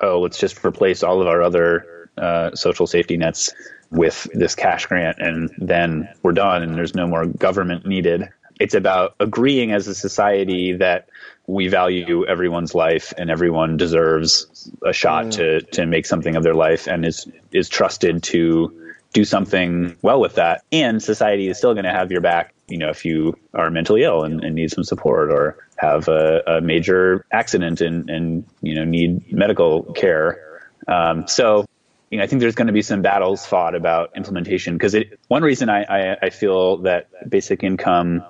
oh let's just replace all of our other uh, social safety nets with this cash grant and then we're done and there's no more government needed. It's about agreeing as a society that we value everyone's life and everyone deserves a shot mm. to to make something of their life and is is trusted to do something well with that. And society is still going to have your back you know if you are mentally ill and, and need some support or have a, a major accident and, and you know need medical care. Um, so, you know, I think there's going to be some battles fought about implementation because one reason I, I, I feel that basic income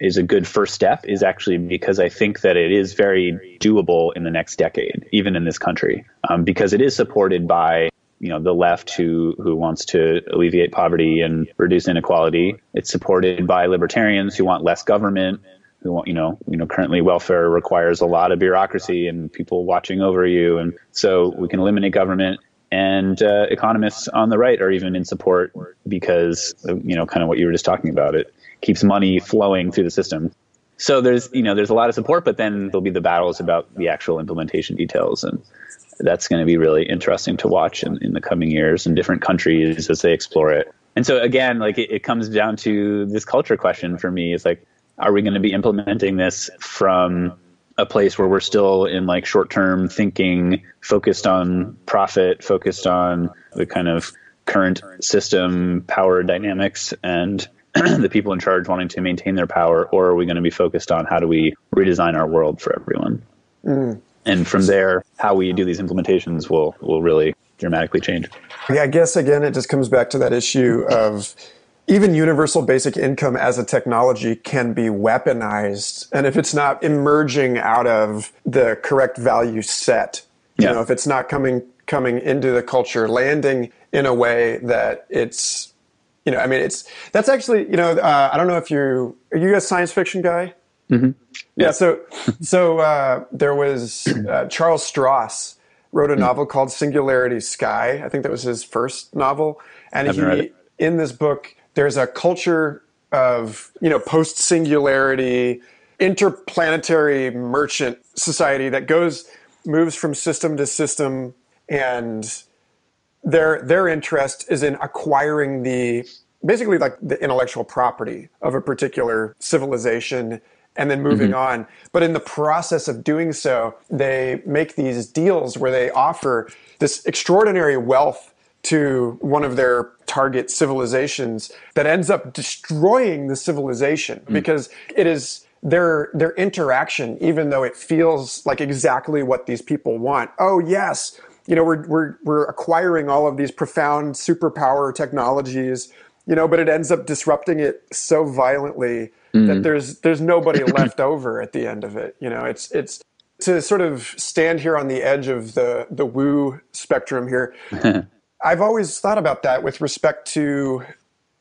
is a good first step is actually because I think that it is very doable in the next decade, even in this country, um, because it is supported by you know the left who who wants to alleviate poverty and reduce inequality. It's supported by libertarians who want less government. Who want you know you know currently welfare requires a lot of bureaucracy and people watching over you, and so we can eliminate government. And uh, economists on the right are even in support because you know kind of what you were just talking about. It keeps money flowing through the system. So there's you know there's a lot of support, but then there'll be the battles about the actual implementation details, and that's going to be really interesting to watch in, in the coming years in different countries as they explore it. And so again, like it, it comes down to this culture question for me. Is like, are we going to be implementing this from a place where we're still in like short term thinking, focused on profit, focused on the kind of current system power dynamics and *clears throat* the people in charge wanting to maintain their power, or are we going to be focused on how do we redesign our world for everyone? Mm. And from there, how we do these implementations will will really dramatically change. Yeah, I guess again, it just comes back to that issue of even universal basic income as a technology can be weaponized, and if it's not emerging out of the correct value set, you yeah. know, if it's not coming coming into the culture, landing in a way that it's you know, I mean, it's that's actually, you know, uh, I don't know if you are you a science fiction guy. Mm-hmm. Yeah. So, so uh, there was uh, Charles Stross wrote a mm. novel called Singularity Sky. I think that was his first novel, and he in this book there's a culture of you know post singularity interplanetary merchant society that goes moves from system to system and their their interest is in acquiring the basically like the intellectual property of a particular civilization and then moving mm-hmm. on. But in the process of doing so, they make these deals where they offer this extraordinary wealth to one of their target civilizations that ends up destroying the civilization mm. because it is their their interaction even though it feels like exactly what these people want. Oh yes, you know, we're, we're, we're acquiring all of these profound superpower technologies, you know, but it ends up disrupting it so violently mm-hmm. that there's, there's nobody *coughs* left over at the end of it. You know, it's, it's to sort of stand here on the edge of the, the woo spectrum here. *laughs* I've always thought about that with respect to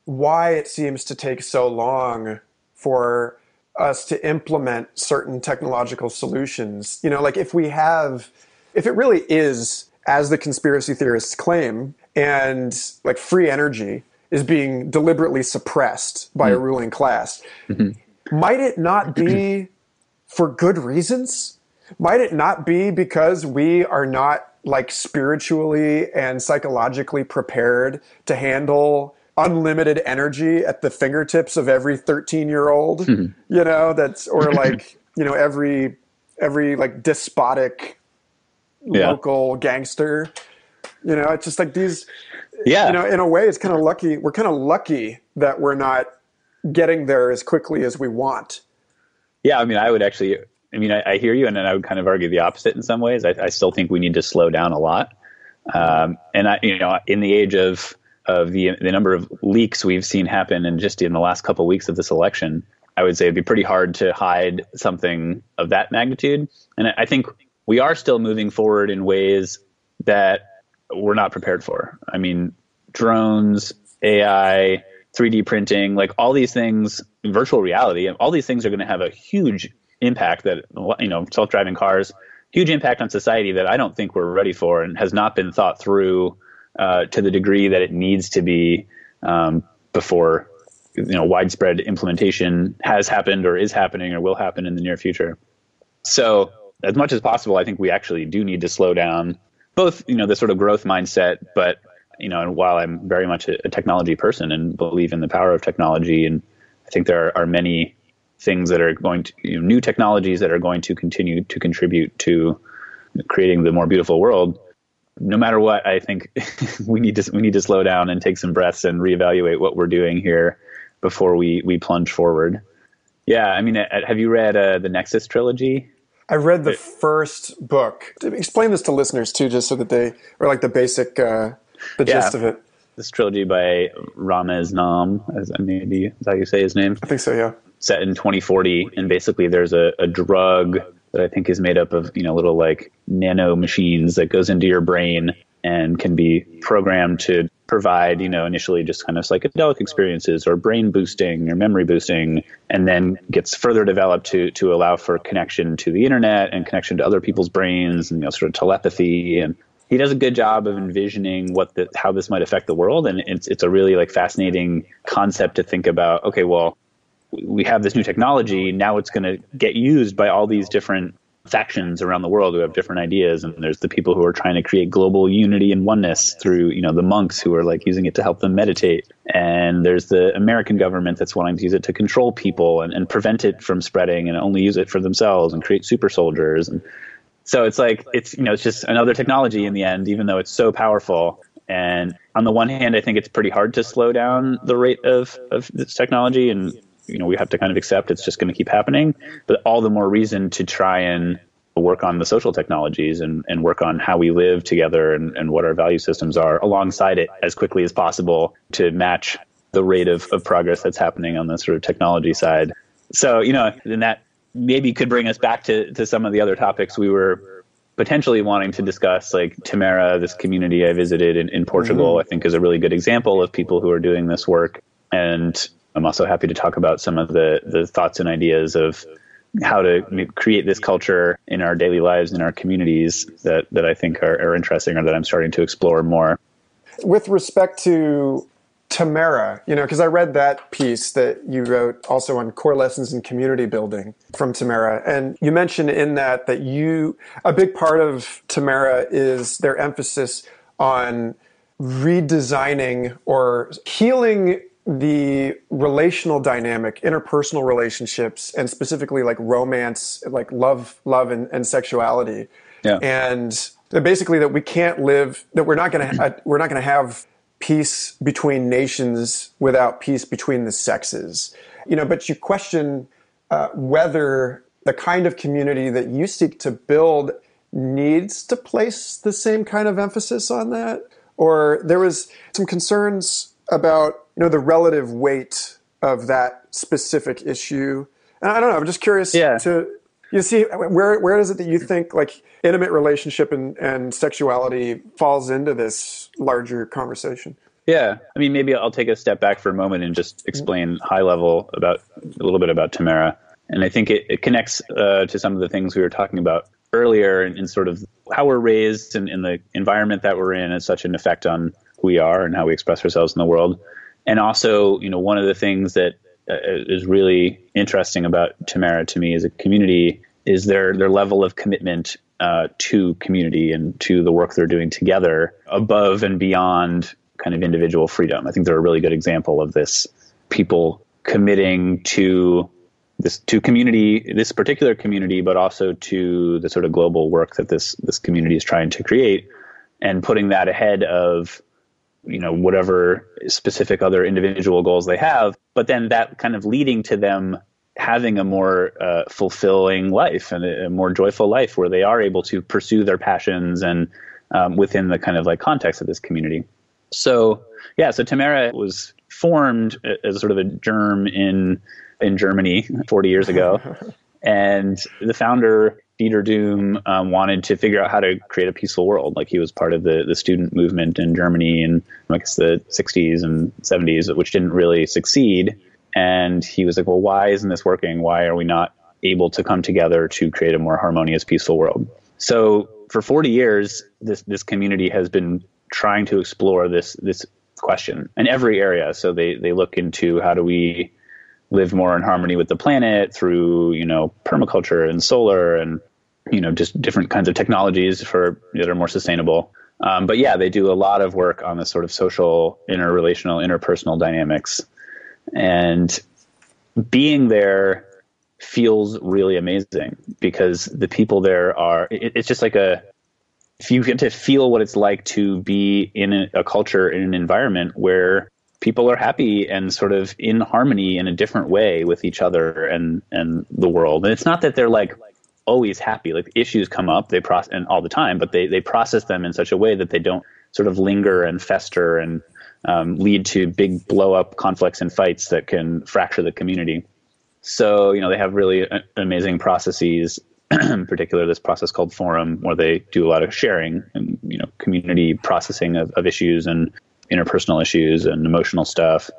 why it seems to take so long for us to implement certain technological solutions. You know, like if we have, if it really is as the conspiracy theorists claim, and like free energy is being deliberately suppressed by mm-hmm. a ruling class. Mm-hmm. Might it not be for good reasons? Might it not be because we are not like spiritually and psychologically prepared to handle unlimited energy at the fingertips of every 13 year old, mm-hmm. you know, that's, or like, you know, every, every like despotic yeah. local gangster. You know, it's just like these. Yeah. You know, in a way, it's kind of lucky. We're kind of lucky that we're not getting there as quickly as we want. Yeah, I mean, I would actually. I mean, I, I hear you, and then I would kind of argue the opposite in some ways. I, I still think we need to slow down a lot. Um, and I, you know, in the age of of the the number of leaks we've seen happen, and just in the last couple of weeks of this election, I would say it'd be pretty hard to hide something of that magnitude. And I think we are still moving forward in ways that we're not prepared for. I mean, drones, AI, 3D printing, like all these things, virtual reality, all these things are going to have a huge impact that, you know, self driving cars, huge impact on society that I don't think we're ready for and has not been thought through uh, to the degree that it needs to be um, before, you know, widespread implementation has happened or is happening or will happen in the near future. So, as much as possible, I think we actually do need to slow down both, you know, the sort of growth mindset, but you know, and while I'm very much a, a technology person and believe in the power of technology, and I think there are, are many things that are going to, you know, new technologies that are going to continue to contribute to creating the more beautiful world. No matter what, I think *laughs* we need to we need to slow down and take some breaths and reevaluate what we're doing here before we we plunge forward. Yeah, I mean, have you read uh, the Nexus trilogy? I read the first book. Explain this to listeners too, just so that they, or like the basic, uh, the Yeah. gist of it. This trilogy by Ramez Naam, as maybe is how you say his name, I think so, yeah. Set in 2040, and basically there's a, a drug that I think is made up of you know little like nano machines that goes into your brain and can be programmed to provide you know initially just kind of psychedelic experiences or brain boosting or memory boosting, and then gets further developed to to allow for connection to the internet and connection to other people's brains and you know sort of telepathy. And he does a good job of envisioning what the how this might affect the world. And it's it's a really like fascinating concept to think about okay well we have this new technology now it's going to get used by all these different factions around the world who have different ideas and there's the people who are trying to create global unity and oneness through you know the monks who are like using it to help them meditate and there's the american government that's wanting to use it to control people and, and prevent it from spreading and only use it for themselves and create super soldiers and so it's like it's you know it's just another technology in the end, even though it's so powerful. And on the one hand, I think it's pretty hard to slow down the rate of of this technology, and you know we have to kind of accept it's just going to keep happening. But all the more reason to try and work on the social technologies and, and work on how we live together and, and what our value systems are alongside it as quickly as possible to match the rate of, of progress that's happening on the sort of technology side. So, you know, then that maybe could bring us back to, to some of the other topics we were potentially wanting to discuss, like Tamera, this community I visited in, in Portugal, mm-hmm. I think is a really good example of people who are doing this work. And I'm also happy to talk about some of the, the thoughts and ideas of how to create this culture in our daily lives, in our communities that, that I think are, are interesting or that I'm starting to explore more. With respect to Tamera, you know, because I read that piece that you wrote also on core lessons in community building from Tamera. And you mentioned in that that you, a big part of Tamera is their emphasis on redesigning or healing the relational dynamic, interpersonal relationships, and specifically like romance, like love, love and, and sexuality. Yeah. And basically that we can't live, that we're not going to, *clears throat* we're not going to have peace between nations without peace between the sexes. You know, but you question uh, whether the kind of community that you seek to build needs to place the same kind of emphasis on that, or there was some concerns about you know the relative weight of that specific issue. And I don't know. I'm just curious Yeah. to you see where where is it that you think like intimate relationship and, and sexuality falls into this larger conversation? Yeah, I mean, maybe I'll take a step back for a moment and just explain high level about a little bit about Tamera. And I think it, it connects uh, to some of the things we were talking about earlier and, and sort of how we're raised and, and the environment that we're in has such an effect on we are and how we express ourselves in the world. And also, you know, one of the things that uh, is really interesting about Tamera to me as a community is their their level of commitment uh, to community and to the work they're doing together above and beyond kind of individual freedom. I think they're a really good example of this. People committing to this to community, this particular community, but also to the sort of global work that this this community is trying to create, and putting that ahead of you know whatever specific other individual goals they have but then that kind of leading to them having a more uh, fulfilling life and a, a more joyful life where they are able to pursue their passions and um, within the kind of like context of this community. So yeah so tamera was formed as sort of a germ in in germany 40 years ago. *laughs* And the founder Dieter Duhm um, wanted to figure out how to create a peaceful world. Like he was part of the, the student movement in Germany in I guess the 60s and 70s, which didn't really succeed. And he was like, well, why isn't this working? Why are we not able to come together to create a more harmonious, peaceful world? So for 40 years, this this community has been trying to explore this this question in every area. So they they look into how do we live more in harmony with the planet through you know permaculture and solar and you know just different kinds of technologies for that are more sustainable. Um, but yeah they do a lot of work on the sort of social interrelational interpersonal dynamics. And being there feels really amazing because the people there are it, it's just like a if you get to feel what it's like to be in a, a culture in an environment where people are happy and sort of in harmony in a different way with each other and and the world. And it's not that they're like always happy. Like issues come up, they process and all the time, but they they process them in such a way that they don't sort of linger and fester and um, lead to big blow up conflicts and fights that can fracture the community. So you know they have really amazing processes. *clears throat* in particular, this process called Forum, where they do a lot of sharing and you know community processing of, of issues and interpersonal issues and emotional stuff.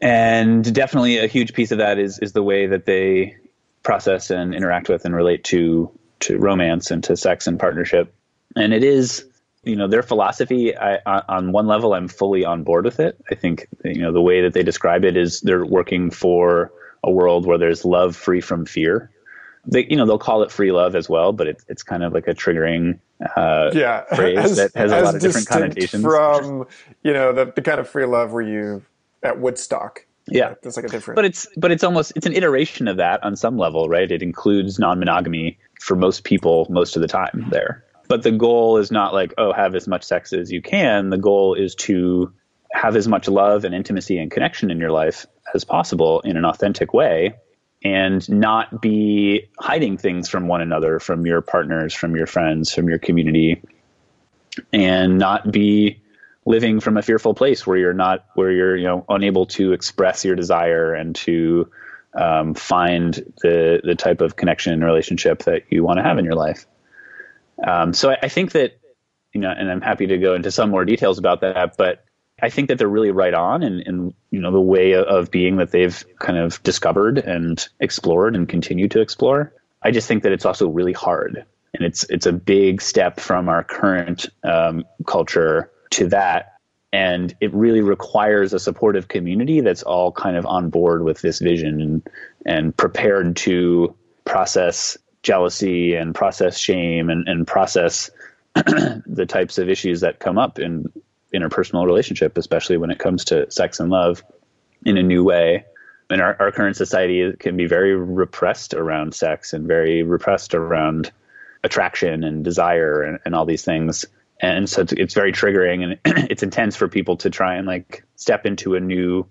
And definitely a huge piece of that is is the way that they process and interact with and relate to to romance and to sex and partnership. And it is, you know, their philosophy. I, on one level, I'm fully on board with it. I think you know the way that they describe it is they're working for a world where there's love free from fear. They, you know, they'll call it free love as well, but it's it's kind of like a triggering uh, yeah, phrase as, that has a lot of different connotations. From you know the, the kind of free love where you at Woodstock. Yeah, it's like a different. But it's but it's almost it's an iteration of that on some level, right? It includes non-monogamy for most people most of the time there. But the goal is not like oh have as much sex as you can. The goal is to have as much love and intimacy and connection in your life as possible in an authentic way and not be hiding things from one another, from your partners, from your friends, from your community, and not be living from a fearful place where you're not where you're you know unable to express your desire and to um, find the the type of connection and relationship that you want to have in your life. Um, so I, I, think that you know, and I'm happy to go into some more details about that, but I think that they're really right on in, in you know the way of being that they've kind of discovered and explored and continue to explore. I just think that it's also really hard, and it's it's a big step from our current um, culture to that. And it really requires a supportive community that's all kind of on board with this vision and, and prepared to process jealousy and process shame and, and process *clears throat* the types of issues that come up in interpersonal relationship, especially when it comes to sex and love in a new way. And our, our current society can be very repressed around sex and very repressed around attraction and desire and, and all these things and so it's, it's very triggering and *clears throat* it's intense for people to try and like step into a new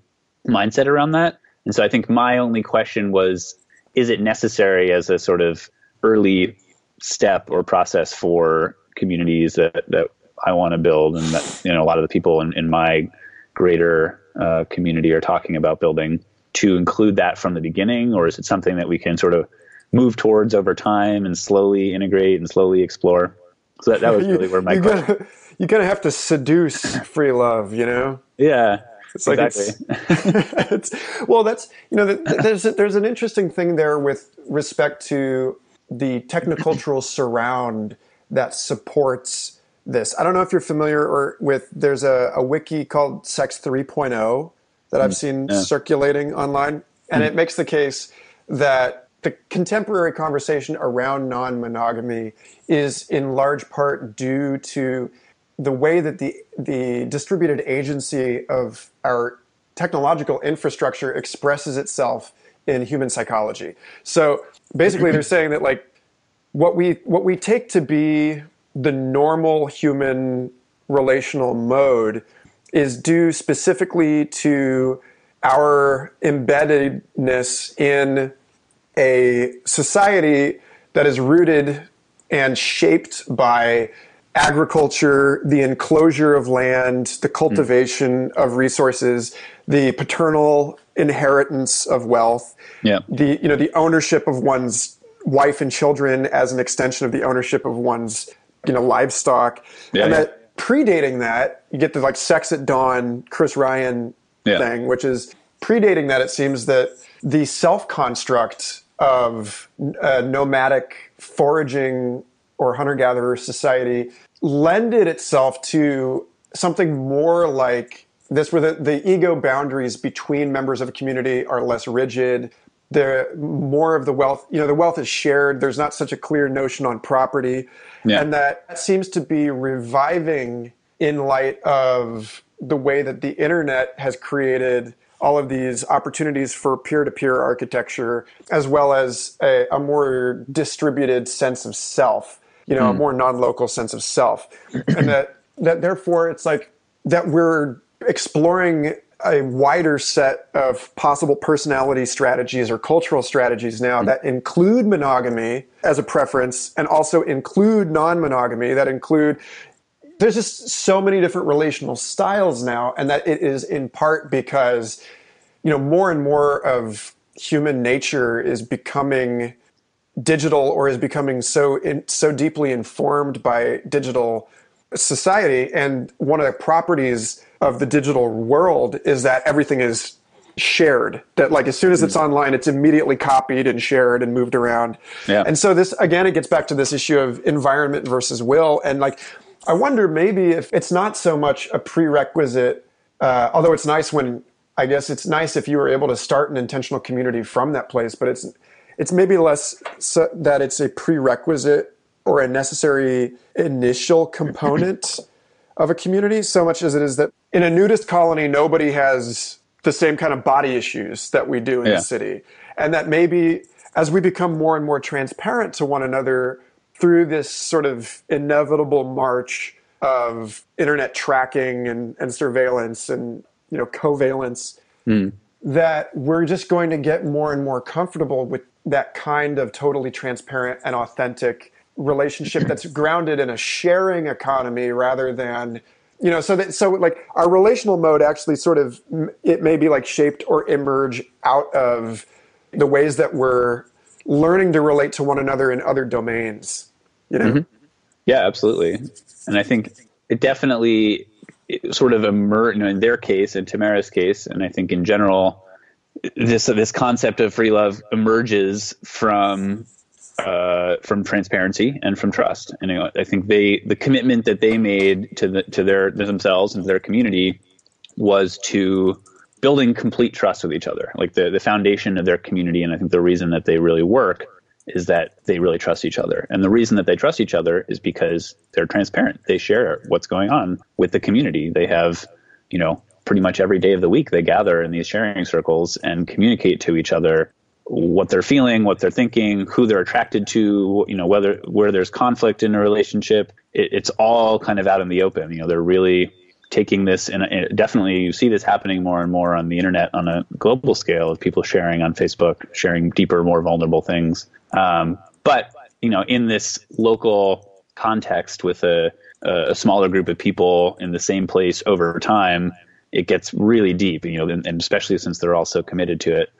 mindset around that and so i think my only question was is it necessary as a sort of early step or process for communities that, that i want to build and that you know a lot of the people in, in my greater uh, community are talking about building to include that from the beginning or is it something that we can sort of move towards over time and slowly integrate and slowly explore so that, that was *laughs* really where my you. Gotta, you kind of have to seduce free love, you know? Yeah. It's like exactly. it's, *laughs* it's, well, that's you know, there's there's an interesting thing there with respect to the technocultural surround that supports this. I don't know if you're familiar or with. There's a, a wiki called Sex 3.0 that I've mm, seen yeah. circulating online, and mm. it makes the case that the contemporary conversation around non-monogamy is in large part due to the way that the the distributed agency of our technological infrastructure expresses itself in human psychology. So basically they're *clears throat* saying that like what we what we take to be the normal human relational mode is due specifically to our embeddedness in a society that is rooted and shaped by agriculture, the enclosure of land, the cultivation mm. of resources, the paternal inheritance of wealth, yeah. the you know the ownership of one's wife and children as an extension of the ownership of one's you know livestock, yeah, and yeah. that predating that you get the like sex at dawn Chris Ryan yeah. thing, which is predating that. It seems that the self construct of a nomadic foraging or hunter gatherer society lended itself to something more like this where the, the ego boundaries between members of a community are less rigid the more of the wealth you know the wealth is shared there's not such a clear notion on property yeah. and that seems to be reviving in light of the way that the internet has created all of these opportunities for peer-to-peer architecture, as well as a, a more distributed sense of self, you know, mm. a hmm. more non-local sense of self, and that that therefore it's like that we're exploring a wider set of possible personality strategies or cultural strategies now mm-hmm. that include monogamy as a preference and also include non-monogamy that include there's just so many different relational styles now and that it is in part because you know more and more of human nature is becoming digital or is becoming so in, so deeply informed by digital society. And one of the properties of the digital world is that everything is shared that like as soon as it's hmm. online it's immediately copied and shared and moved around yeah. and so this again it gets back to this issue of environment versus will and like i wonder maybe if it's not so much a prerequisite uh, although it's nice when i guess it's nice if you were able to start an intentional community from that place but it's it's maybe less so that it's a prerequisite or a necessary initial component *clears throat* of a community so much as it is that in a nudist colony, nobody has the same kind of body issues that we do in yeah. the city. And that maybe as we become more and more transparent to one another through this sort of inevitable march of internet tracking and, and surveillance and you know covalence mm. that we're just going to get more and more comfortable with that kind of totally transparent and authentic relationship that's grounded in a sharing economy rather than you know so that so like our relational mode actually sort of it may be like shaped or emerge out of the ways that we're learning to relate to one another in other domains you know mm-hmm. yeah absolutely and i think it definitely sort of emerged you know, in their case in tamera's case and i think in general this this concept of free love emerges from uh, from transparency and from trust. And you know, I think they the commitment that they made to the, to their themselves and to their community was to building complete trust with each other. Like the the foundation of their community, and I think the reason that they really work is that they really trust each other. And the reason that they trust each other is because they're transparent. They share what's going on with the community. They have, you know, pretty much every day of the week they gather in these sharing circles and communicate to each other what they're feeling, what they're thinking, who they're attracted to, you know, whether where there's conflict in a relationship. It, it's all kind of out in the open. You know, they're really taking this and definitely you see this happening more and more on the internet on a global scale of people sharing on Facebook, sharing deeper, more vulnerable things. Um, but you know, in this local context with a, a smaller group of people in the same place over time, it gets really deep. You know, and, and especially since they're all so committed to it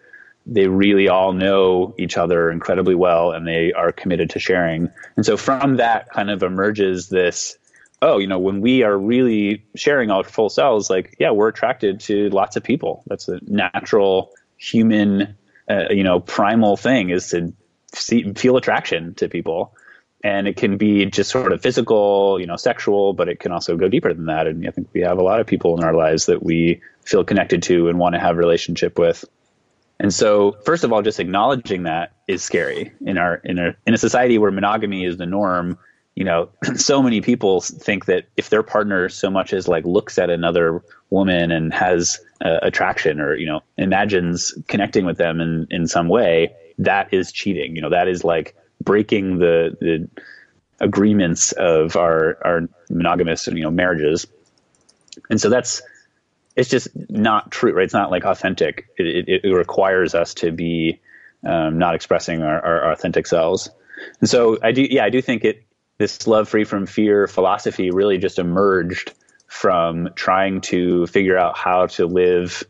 they really all know each other incredibly well and they are committed to sharing. And so from that kind of emerges this oh, you know, when we are really sharing our full selves, like, yeah, we're attracted to lots of people. That's a natural human, uh, you know, primal thing is to see, feel attraction to people. And it can be just sort of physical, you know, sexual, but it can also go deeper than that. And I think we have a lot of people in our lives that we feel connected to and want to have relationship with. And so, first of all, just acknowledging that is scary in our in a in a society where monogamy is the norm. You know, *clears throat* so many people think that if their partner so much as like looks at another woman and has uh, attraction, or you know, imagines connecting with them in in some way, that is cheating. You know, that is like breaking the the agreements of our our monogamous you know marriages. And so that's it's just not true, right? It's not like authentic. It, it, it requires us to be um, not expressing our, our, authentic selves. And so I do, yeah, I do think it, this love free from fear philosophy really just emerged from trying to figure out how to live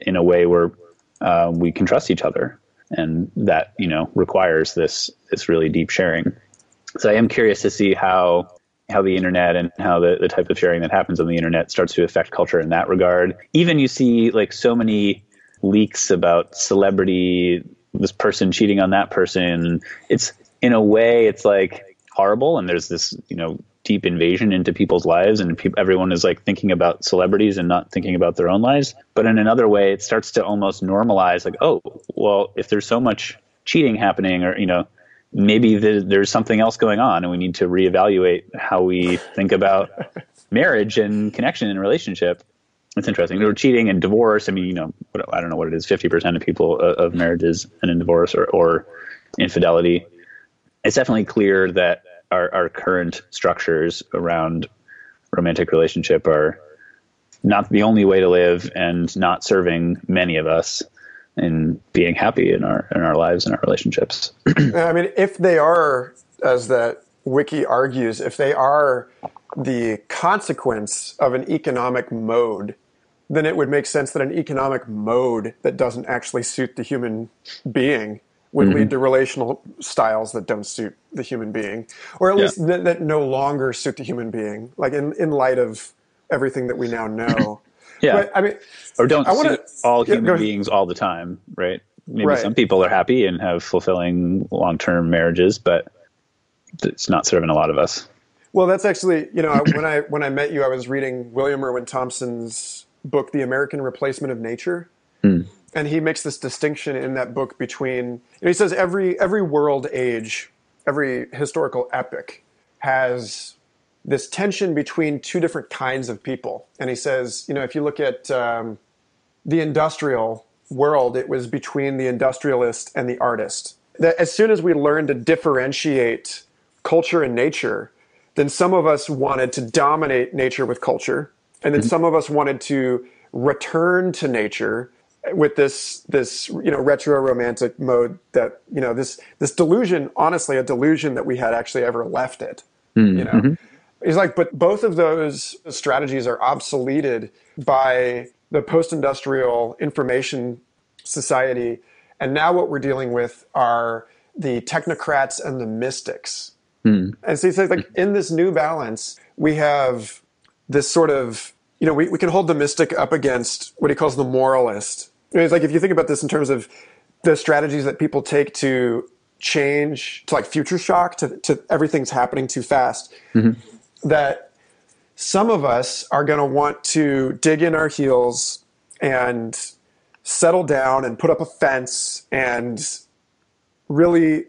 in a way where uh, we can trust each other. And that, you know, requires this, this really deep sharing. So I am curious to see how how the internet and how the, the type of sharing that happens on the internet starts to affect culture in that regard. Even you see like so many leaks about celebrity, this person cheating on that person. It's in a way, it's like horrible. And there's this, you know, deep invasion into people's lives and pe- everyone is like thinking about celebrities and not thinking about their own lives. But in another way, it starts to almost normalize like, oh, well, if there's so much cheating happening or, you know, maybe the, there's something else going on and we need to reevaluate how we think about *laughs* marriage and connection and relationship. It's interesting. Or cheating and divorce. I mean, you know, I don't know what it is. Fifty percent of people uh, of marriages and in divorce or, or infidelity. It's definitely clear that our, our current structures around romantic relationship are not the only way to live and not serving many of us in being happy in our in our lives and our relationships. *clears throat* I mean, if they are, as that wiki argues, if they are the consequence of an economic mode, then it would make sense that an economic mode that doesn't actually suit the human being would mm-hmm. lead to relational styles that don't suit the human being, or at yeah. least that, that, no longer suit the human being. Like in, in light of everything that we now know. *clears throat* yeah, but, I mean, or don't I wanna, all human yeah, beings all the time, right? Maybe right. some people are happy and have fulfilling long-term marriages, but it's not serving a lot of us. Well, that's actually, you know, *coughs* when I when I met you, I was reading William Irwin Thompson's book, The American Replacement of Nature. Mm and he makes this distinction in that book between he says every every world age every historical epic has this tension between two different kinds of people and he says you know if you look at um, the industrial world it was between the industrialist and the artist that as soon as we learned to differentiate culture and nature then some of us wanted to dominate nature with culture and then mm-hmm. some of us wanted to return to nature with this this you know retro romantic mode that you know this this delusion honestly a delusion that we had actually ever left it mm-hmm. you know. He's like but both of those strategies are obsoleted by the post-industrial information society and now what we're dealing with are the technocrats and the mystics mm. and so he says like in this new balance we have this sort of you know we, we can hold the mystic up against what he calls the moralist it's like if you think about this in terms of the strategies that people take to change to like future shock to, to everything's happening too fast mm-hmm. That some of us are going to want to dig in our heels and settle down and put up a fence and really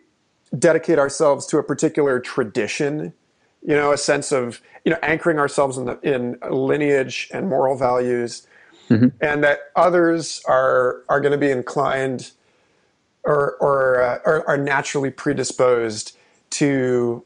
dedicate ourselves to a particular tradition you know a sense of you know anchoring ourselves in the in lineage and moral values mm-hmm. and that others are are going to be inclined or or, uh, or are naturally predisposed to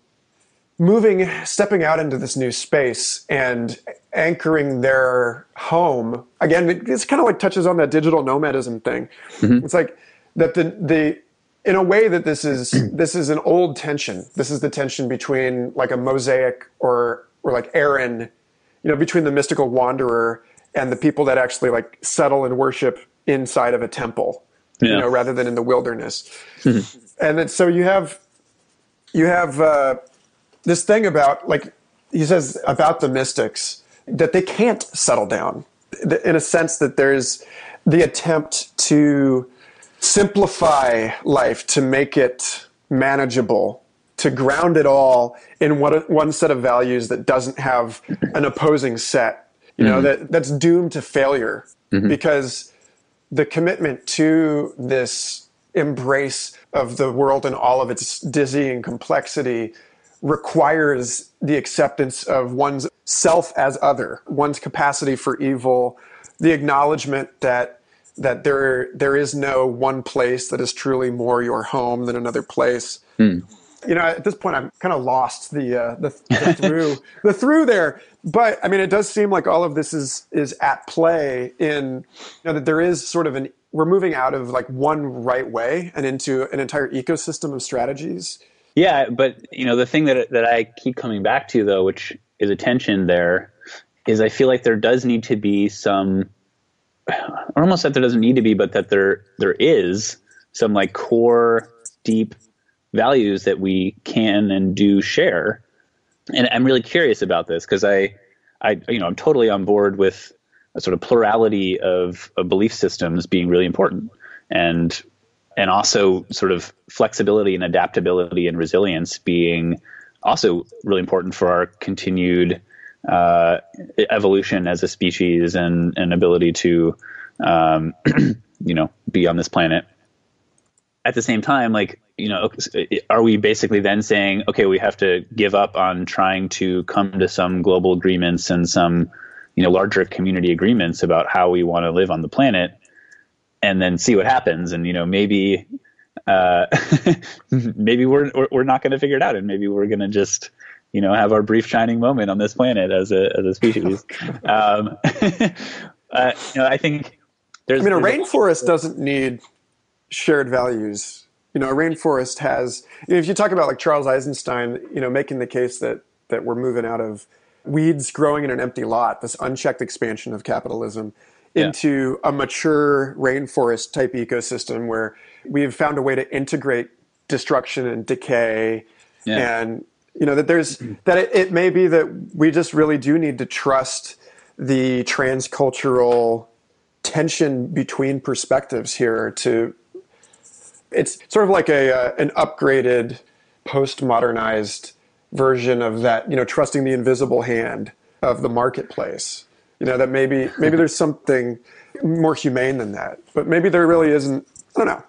moving stepping out into this new space and anchoring their home again it's kind of like touches on that digital nomadism thing mm-hmm. it's like that the the in a way that this is *clears throat* this is an old tension this is the tension between like a mosaic or or like aaron you know between the mystical wanderer and the people that actually like settle and worship inside of a temple, yeah. you know, rather than in the wilderness. Mm-hmm. And then, so you have you have uh, this thing about like he says about the mystics that they can't settle down in a sense that there's the attempt to simplify life to make it manageable to ground it all in one, one set of values that doesn't have an opposing set you know, mm-hmm. that, that's doomed to failure mm-hmm. because the commitment to this embrace of the world and all of its dizzying complexity requires the acceptance of one's self as other, one's capacity for evil, the acknowledgement that that there there is no one place that is truly more your home than another place. Mm you know, at this point, I'm kind of lost the uh, the, the through *laughs* the through there. But I mean, it does seem like all of this is is at play in you know that there is sort of an we're moving out of like one right way and into an entire ecosystem of strategies. Yeah, but you know, the thing that that I keep coming back to though, which is a tension there, is I feel like there does need to be some, or almost that there doesn't need to be, but that there there is some like core deep values that we can and do share. And I'm really curious about this because I, I, you know, I'm totally on board with a sort of plurality of, of belief systems being really important, and and also sort of flexibility and adaptability and resilience being also really important for our continued uh, evolution as a species and and ability to um, *clears throat* you know be on this planet. At the same time, like you know, are we basically then saying, okay, we have to give up on trying to come to some global agreements and some, you know, larger community agreements about how we want to live on the planet, and then see what happens? And you know, maybe, uh, *laughs* maybe we're we're not going to figure it out, and maybe we're going to just you know have our brief shining moment on this planet as a as a species. *laughs* um, *laughs* uh, you know, I think there's. I mean, a rainforest doesn't need shared values. You know, a rainforest has. You know, if you talk about like Charles Eisenstein, you know, making the case that that we're moving out of weeds growing in an empty lot, this unchecked expansion of capitalism, into yeah. a mature rainforest type ecosystem where we've found a way to integrate destruction and decay yeah. and you know that there's that it, it, may be that we just really do need to trust the transcultural tension between perspectives here to it's sort of like a uh, an upgraded postmodernized version of that you know trusting the invisible hand of the marketplace you know that maybe *laughs* maybe there's something more humane than that but maybe there really isn't i don't know.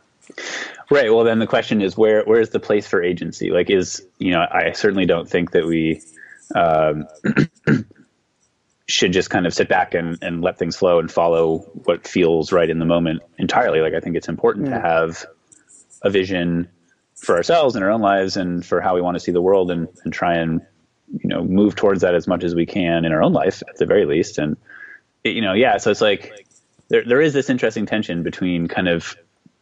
Right well then the question is where where is the place for agency? Like is you know i certainly don't think that we um, *clears throat* should just kind of sit back and, and let things flow and follow what feels right in the moment entirely. Like i think it's important mm. to have a vision for ourselves and our own lives and for how we want to see the world and, and try and you know move towards that as much as we can in our own life at the very least. And you know yeah so it's like there there is this interesting tension between kind of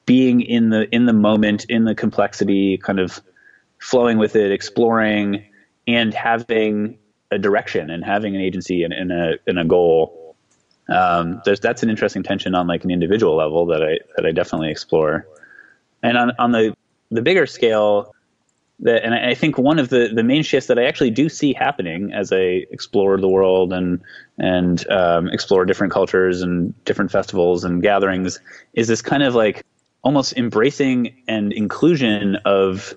being in the in the moment in the complexity kind of flowing with it exploring and having a direction and having an agency and, and a and a goal. Um, there's that's an interesting tension on like an individual level that I that I definitely explore. And on on the the bigger scale, that, and I think one of the, the main shifts that I actually do see happening as I explore the world and and um, explore different cultures and different festivals and gatherings is this kind of like almost embracing and inclusion of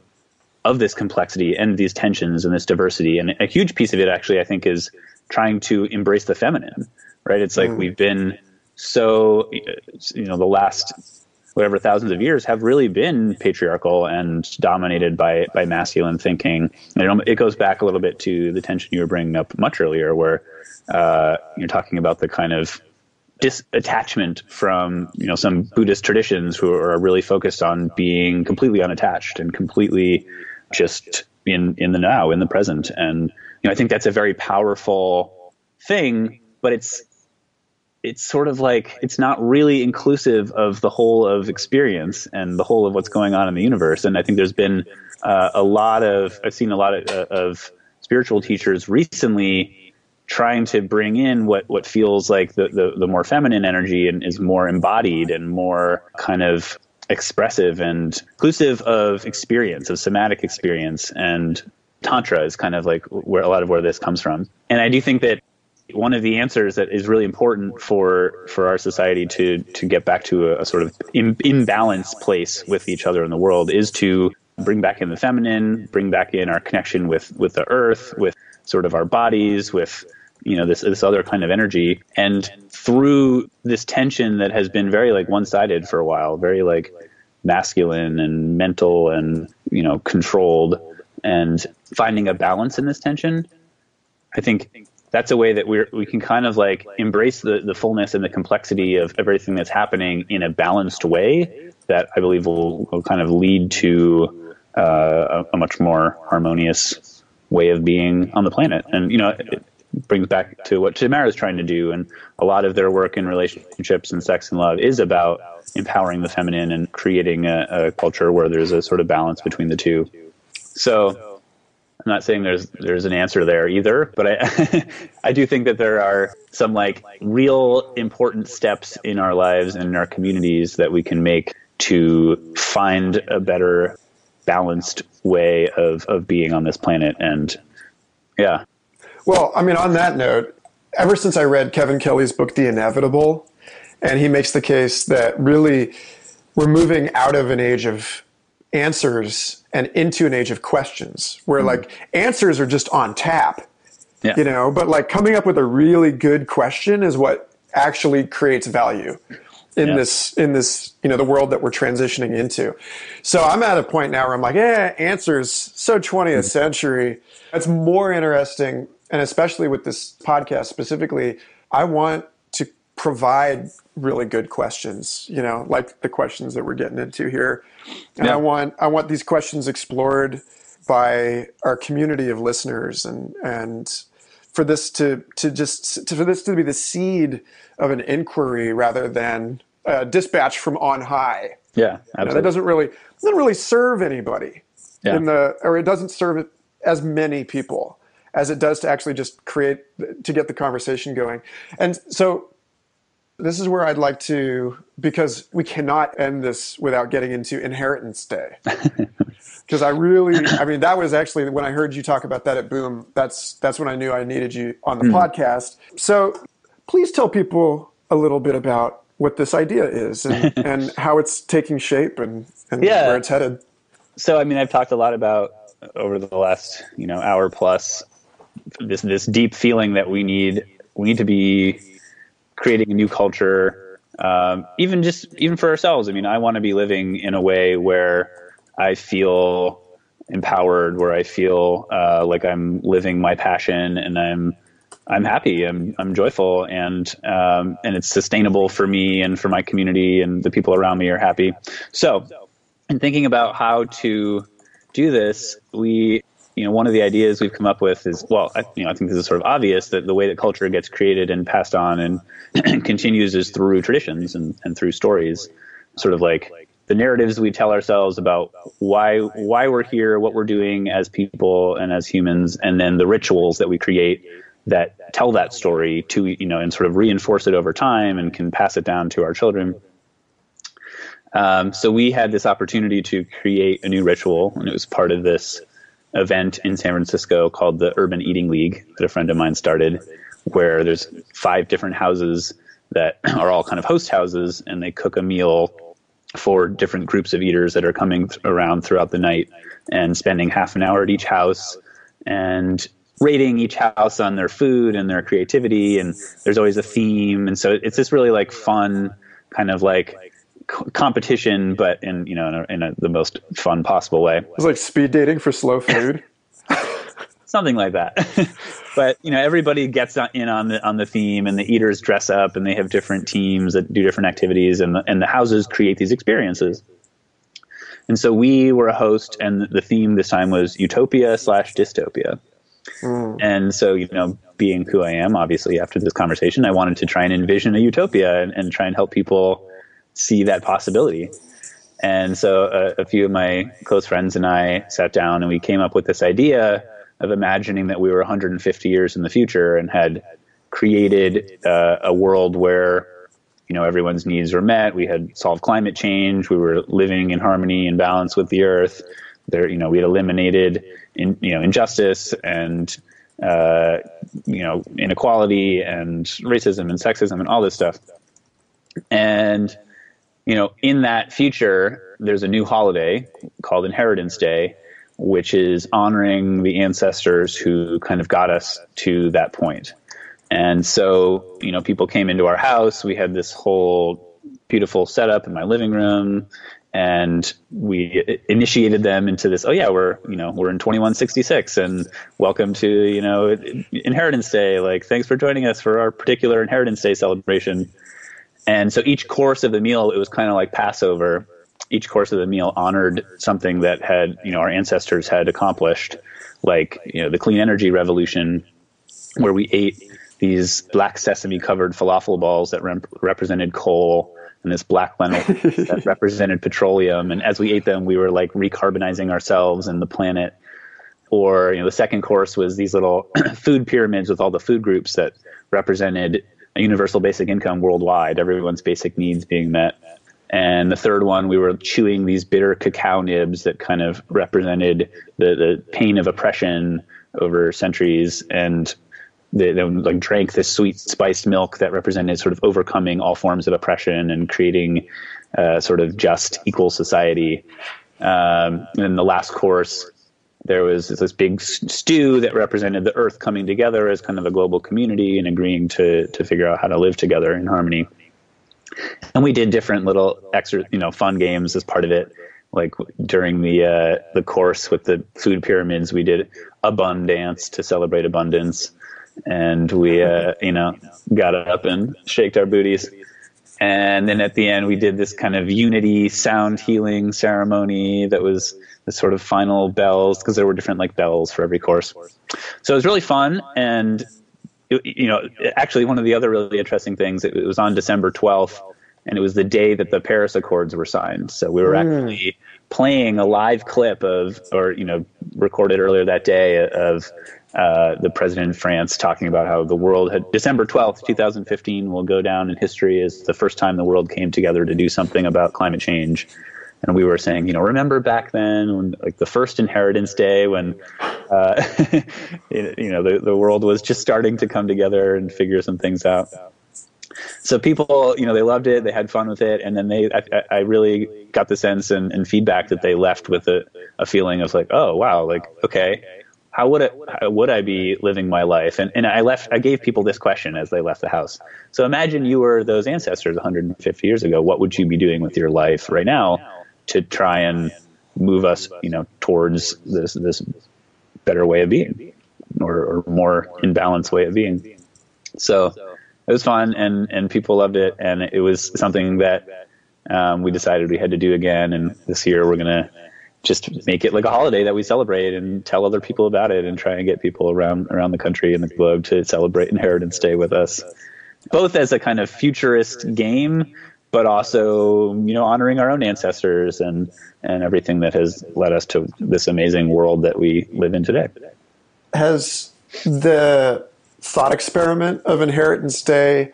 of this complexity and these tensions and this diversity. And a huge piece of it actually I think is trying to embrace the feminine. Right? It's like mm. we've been so you know the last whatever thousands of years have really been patriarchal and dominated by by masculine thinking. And it goes back a little bit to the tension you were bringing up much earlier, where uh, you're talking about the kind of disattachment from you know some Buddhist traditions who are really focused on being completely unattached and completely just in in the now, in the present. And you know, I think that's a very powerful thing, but it's it's sort of like it's not really inclusive of the whole of experience and the whole of what's going on in the universe. And I think there's been uh, a lot of I've seen a lot of, uh, of spiritual teachers recently trying to bring in what what feels like the, the, the more feminine energy and is more embodied and more kind of expressive and inclusive of experience of somatic experience and tantra is kind of like where a lot of where this comes from and i do think that one of the answers that is really important for for our society to to get back to a, a sort of Im, imbalanced place with each other in the world is to bring back in the feminine, bring back in our connection with with the earth, with sort of our bodies, with you know this this other kind of energy, and through this tension that has been very like one sided for a while, very like masculine and mental and you know controlled, and finding a balance in this tension. I think that's a way that we we can kind of like embrace the, the fullness and the complexity of everything that's happening in a balanced way that I believe will, will kind of lead to uh, a, a, much more harmonious way of being on the planet. And, you know, it brings back to what Tamera is trying to do. And a lot of their work in relationships and sex and love is about empowering the feminine and creating a, a culture where there's a sort of balance between the two. So, I'm not saying there's there's an answer there either, but I *laughs* I do think that there are some like real important steps in our lives and in our communities that we can make to find a better balanced way of of being on this planet and yeah. Well, I mean on that note, ever since I read Kevin Kelly's book The Inevitable and he makes the case that really we're moving out of an age of answers and into an age of questions where mm-hmm. like answers are just on tap yeah. you know but like coming up with a really good question is what actually creates value in yeah. this in this you know the world that we're transitioning into so i'm at a point now where i'm like yeah answers so 20th mm-hmm. century it's more interesting and especially with this podcast specifically i want to provide really good questions you know like the questions that we're getting into here and yeah. I want I want these questions explored by our community of listeners and and for this to to just to, for this to be the seed of an inquiry rather than a dispatch from on high. Yeah, absolutely. You know, that doesn't really doesn't really serve anybody yeah. in the or it doesn't serve as many people as it does to actually just create to get the conversation going. And so this is where I'd like to because we cannot end this without getting into inheritance day. *laughs* Because I really, I mean, that was actually when I heard you talk about that at Boom. That's that's when I knew I needed you on the mm. podcast. So please tell people a little bit about what this idea is and, *laughs* and how it's taking shape and, and yeah. where it's headed. So, I mean, I've talked a lot about over the last you know hour plus this this deep feeling that we need we need to be creating a new culture, um, even just even for ourselves. I mean, I want to be living in a way where I feel empowered, where I feel uh, like I'm living my passion and I'm I'm happy, I'm I'm joyful, and um, and it's sustainable for me and for my community, and the people around me are happy. So, in thinking about how to do this, we you know, one of the ideas we've come up with is, well, I, you know, I think this is sort of obvious that the way that culture gets created and passed on and *clears throat* continues is through traditions and, and through stories, sort of like the narratives we tell ourselves about why why we're here, what we're doing as people and as humans, and then the rituals that we create that tell that story to you know and sort of reinforce it over time and can pass it down to our children. Um, so we had this opportunity to create a new ritual, and it was part of this event in San Francisco called the Urban Eating League that a friend of mine started, where there's five different houses that *clears throat* are all kind of host houses, and they cook a meal for different groups of eaters that are coming th- around throughout the night and spending half an hour at each house and rating each house on their food and their creativity and there's always a theme. And so it's this really like fun kind of like competition, but in you know in, a, in a, the most fun possible way. It's like speed dating for slow food. *laughs* *laughs* Something like that. *laughs* but you know, everybody gets in on the on the theme, and the eaters dress up, and they have different teams that do different activities, and the, and the houses create these experiences. And so we were a host, and the theme this time was utopia slash dystopia. Mm. And so, you know, being who I am, obviously, after this conversation, I wanted to try and envision a utopia and, and try and help people see that possibility. And so a, few of my close friends and I sat down and we came up with this idea of imagining that we were 150 years in the future and had created uh, a world where you know everyone's needs were met. We had solved climate change. We were living in harmony and balance with the earth. There, you know, we had eliminated in, you know injustice and uh, you know inequality and racism and sexism and all this stuff. And you know, in that future, there's a new holiday called Inheritance Day, which is honoring the ancestors who kind of got us to that point. And so, you know, people came into our house. We had this whole beautiful setup in my living room, and we initiated them into this. Oh yeah, we're you know we're in 2166, and welcome to you know Inheritance Day. Like, thanks for joining us for our particular Inheritance Day celebration. And so each course of the meal, it was kind of like Passover. Each course of the meal honored something that had, you know, our ancestors had accomplished, like, you know, the clean energy revolution, where we ate these black sesame covered falafel balls that represented coal and this black lentil *laughs* that represented petroleum. And as we ate them, we were like recarbonizing ourselves and the planet. Or, you know, the second course was these little *clears throat* food pyramids with all the food groups that represented a universal basic income worldwide, everyone's basic needs being met. And the third one, we were chewing these bitter cacao nibs that kind of represented the, the pain of oppression over centuries. And they, they like drank this sweet spiced milk that represented sort of overcoming all forms of oppression and creating a sort of just equal society. Um, and the last course there was this big stew that represented the earth coming together as kind of a global community and agreeing to to figure out how to live together in harmony. And we did different little extra, you know, fun games as part of it. Like during the uh, the course with the food pyramids, we did a bun dance to celebrate abundance, and we, uh, you know, got up and shaked our booties. And then at the end, we did this kind of unity sound healing ceremony that was the sort of final bells because there were different like bells for every course. So it was really fun, and it, you know, actually one of the other really interesting things it was on December twelfth, and it was the day that the Paris Accords were signed. So we were mm. actually playing a live clip of, or you know, recorded earlier that day of uh, the president of France talking about how the world had December 12th, 2015 will go down in history as the first time the world came together to do something about climate change. And we were saying, you know, remember back then when like the first inheritance day when, uh, *laughs* you know, the, the world was just starting to come together and figure some things out. So people, you know, they loved it, they had fun with it. And then they, I, I really got the sense and, and feedback that they left with a, a feeling of like, oh, wow, like, okay, how would it how would I be living my life? And and I left I gave people this question as they left the house. So imagine you were those ancestors 150 years ago. What would you be doing with your life right now to try and move us, you know, towards this this better way of being, or, or more in balance way of being? So it was fun, and and people loved it, and it was something that um, we decided we had to do again. And this year we're gonna just make it like a holiday that we celebrate and tell other people about it and try and get people around around the country and the globe to celebrate Inheritance Day with us, both as a kind of futurist game, but also you know honoring our own ancestors and and everything that has led us to this amazing world that we live in today. Has the thought experiment of Inheritance Day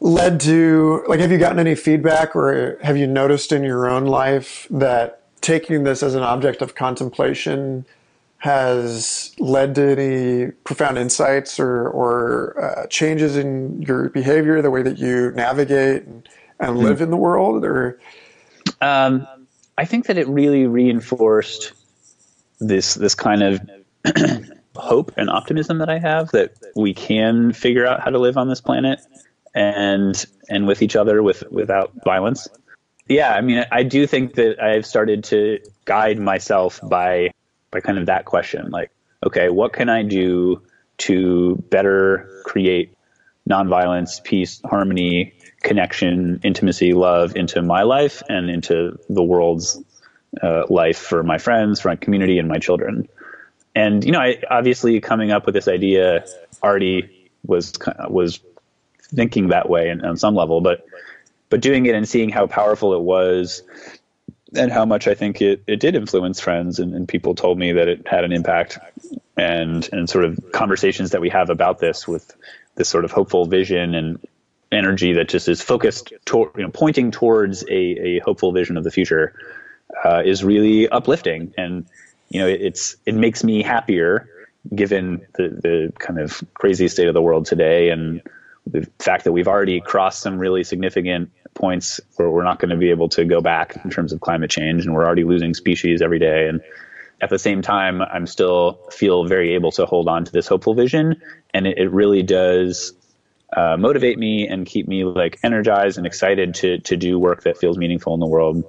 led to like have you gotten any feedback or have you noticed in your own life that taking this as an object of contemplation has led to any profound insights or, or uh, changes in your behavior, the way that you navigate and, and live mm in the world? Or um, I think that it really reinforced this this kind of *clears throat* hope and optimism that I have that we can figure out how to live on this planet and and with each other with without violence yeah, I mean, I do think that I've started to guide myself by by kind of that question, like, okay, what can I do to better create nonviolence, peace, harmony, connection, intimacy, love into my life and into the world's uh, life for my friends, for my community, and my children. And you know, I obviously coming up with this idea already was was thinking that way and, on some level, but but doing it and seeing how powerful it was and how much I think it, it did influence friends and, and people told me that it had an impact and and sort of conversations that we have about this with this sort of hopeful vision and energy that just is focused you know pointing towards a, a hopeful vision of the future uh, is really uplifting and you know it, it's it makes me happier given the the kind of crazy state of the world today and the fact that we've already crossed some really significant points where we're not going to be able to go back in terms of climate change, and we're already losing species every day. And at the same time, I'm still feel very able to hold on to this hopeful vision, and it, it really does uh, motivate me and keep me like energized and excited to to do work that feels meaningful in the world.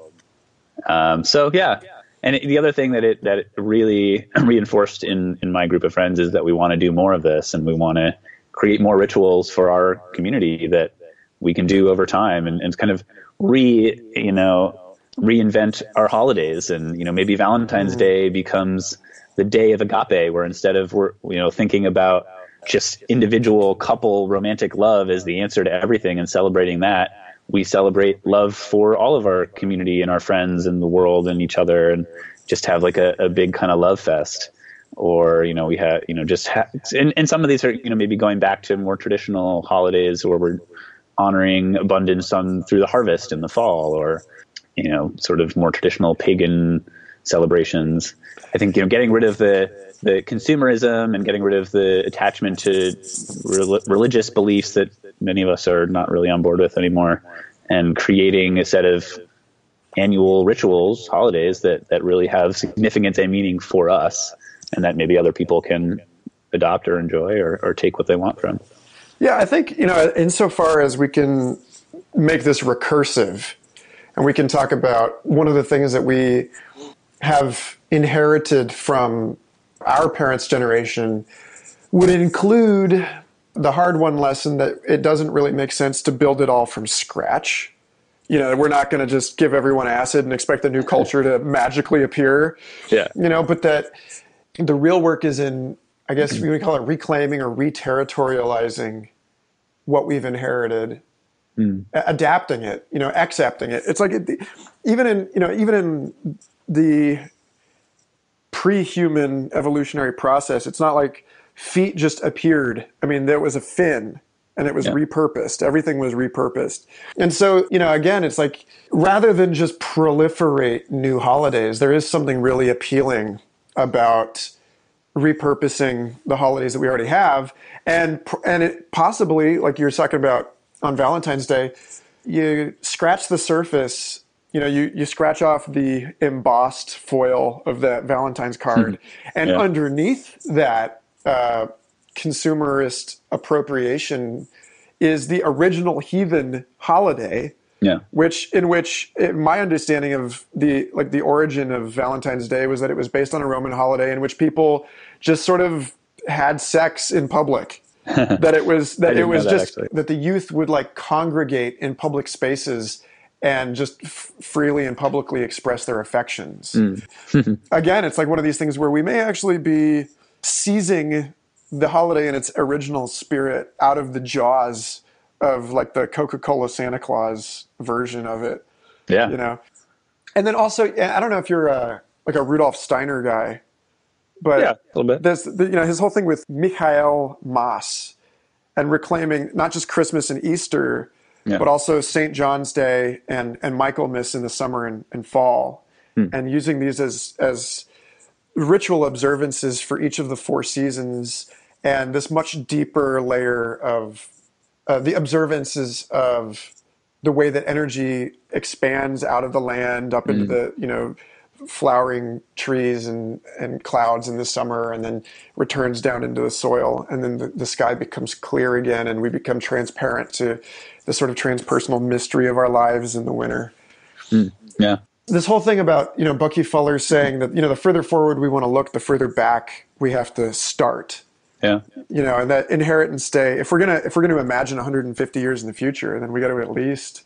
Um, so yeah. And the other thing that it that it really *clears throat* reinforced in in my group of friends is that we want to do more of this, and we want to create more rituals for our community that we can do over time and, and kind of re you know reinvent our holidays and you know maybe valentine's mm. day becomes the day of agape where instead of we're you know thinking about just individual couple romantic love is the answer to everything and celebrating that we celebrate love for all of our community and our friends and the world and each other and just have like a, a big kind of love fest or you know we have you know just ha- and, and some of these are you know maybe going back to more traditional holidays where we're honoring abundance on through the harvest in the fall, or you know, sort of more traditional pagan celebrations. I think you know, getting rid of the the consumerism and getting rid of the attachment to re- religious beliefs that many of us are not really on board with anymore, and creating a set of annual rituals, holidays that that really have significance and meaning for us, and that maybe other people can adopt or enjoy or, or take what they want from. Yeah, I think, you know, insofar as we can make this recursive and we can talk about one of the things that we have inherited from our parents' generation would include the hard won lesson that it doesn't really make sense to build it all from scratch. you know, we're not going to just give everyone acid and expect a new culture to magically appear. Yeah. You know, but that the real work is in, I guess we would call it reclaiming or reterritorializing what we've inherited, mm. adapting it, you know, accepting it. It's like it, even in, you know, even in the pre-human evolutionary process, it's not like feet just appeared. I mean, there was a fin and it was yeah. repurposed. Everything was repurposed. And so, you know, again, it's like rather than just proliferate new holidays, there is something really appealing about repurposing the holidays that we already have and and it possibly like you were talking about on Valentine's Day, you scratch the surface you know, you, you scratch off the embossed foil of that Valentine's card, and yeah. underneath that uh, consumerist appropriation is the original heathen holiday. Yeah. Which, in which, my understanding of the like the origin of Valentine's Day was that it was based on a Roman holiday in which people just sort of had sex in public. *laughs* that it was that it was that, just actually. that the youth would like congregate in public spaces and just f- freely and publicly express their affections. Mm. *laughs* Again, it's like one of these things where we may actually be seizing the holiday in its original spirit out of the jaws of like the Coca-Cola Santa Claus version of it. Yeah. You know. And then also I don't know if you're a, like a Rudolf Steiner guy, but yeah, a little bit. There's the, you know his whole thing with Michaelmas and reclaiming not just Christmas and Easter, yeah. but also St. John's Day and and Michaelmas in the summer and, and fall, hmm. and using these as as ritual observances for each of the four seasons and this much deeper layer of uh, the observances of the way that energy expands out of the land up into mm. the you know flowering trees and, and clouds in the summer and then returns down into the soil and then the, the sky becomes clear again and we become transparent to the sort of transpersonal mystery of our lives in the winter mm. yeah this whole thing about you know bucky fuller saying that you know the further forward we want to look the further back we have to start yeah. You know, and that inheritance day, if we're gonna if we're gonna imagine 150 years in the future, then we got to at least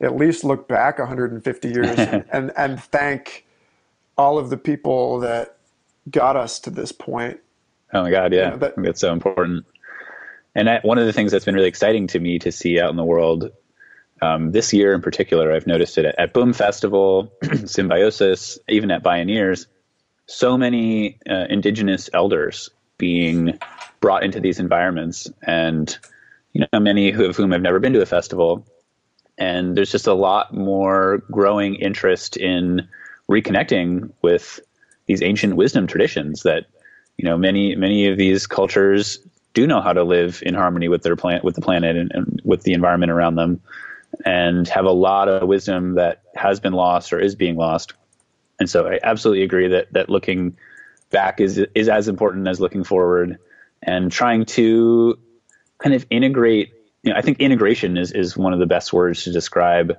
at least look back 150 years *laughs* and, and, and thank all of the people that got us to this point. Oh my God, yeah, you know, that, that's so important. And I, one of the things that's been really exciting to me to see out in the world um, this year in particular, I've noticed it at, at Boom Festival, *clears throat* Symbiosis, even at Bioneers. So many uh, indigenous elders being brought into these environments and you know many of whom have never been to a festival and there's just a lot more growing interest in reconnecting with these ancient wisdom traditions that you know many many of these cultures do know how to live in harmony with their planet with the planet and, and with the environment around them and have a lot of wisdom that has been lost or is being lost. And so i absolutely agree that that looking back is is as important as looking forward and trying to kind of integrate you know i think integration is is one of the best words to describe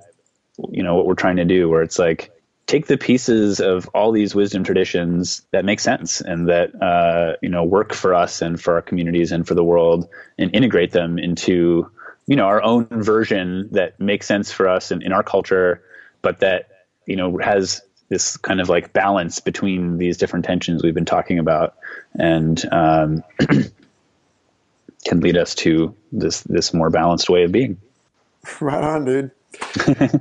you know what we're trying to do where it's like take the pieces of all these wisdom traditions that make sense and that uh, you know work for us and for our communities and for the world and integrate them into you know our own version that makes sense for us in, in our culture but that you know has this kind of like balance between these different tensions we've been talking about, and um, *clears throat* can lead us to this this more balanced way of being. Right on, dude. *laughs*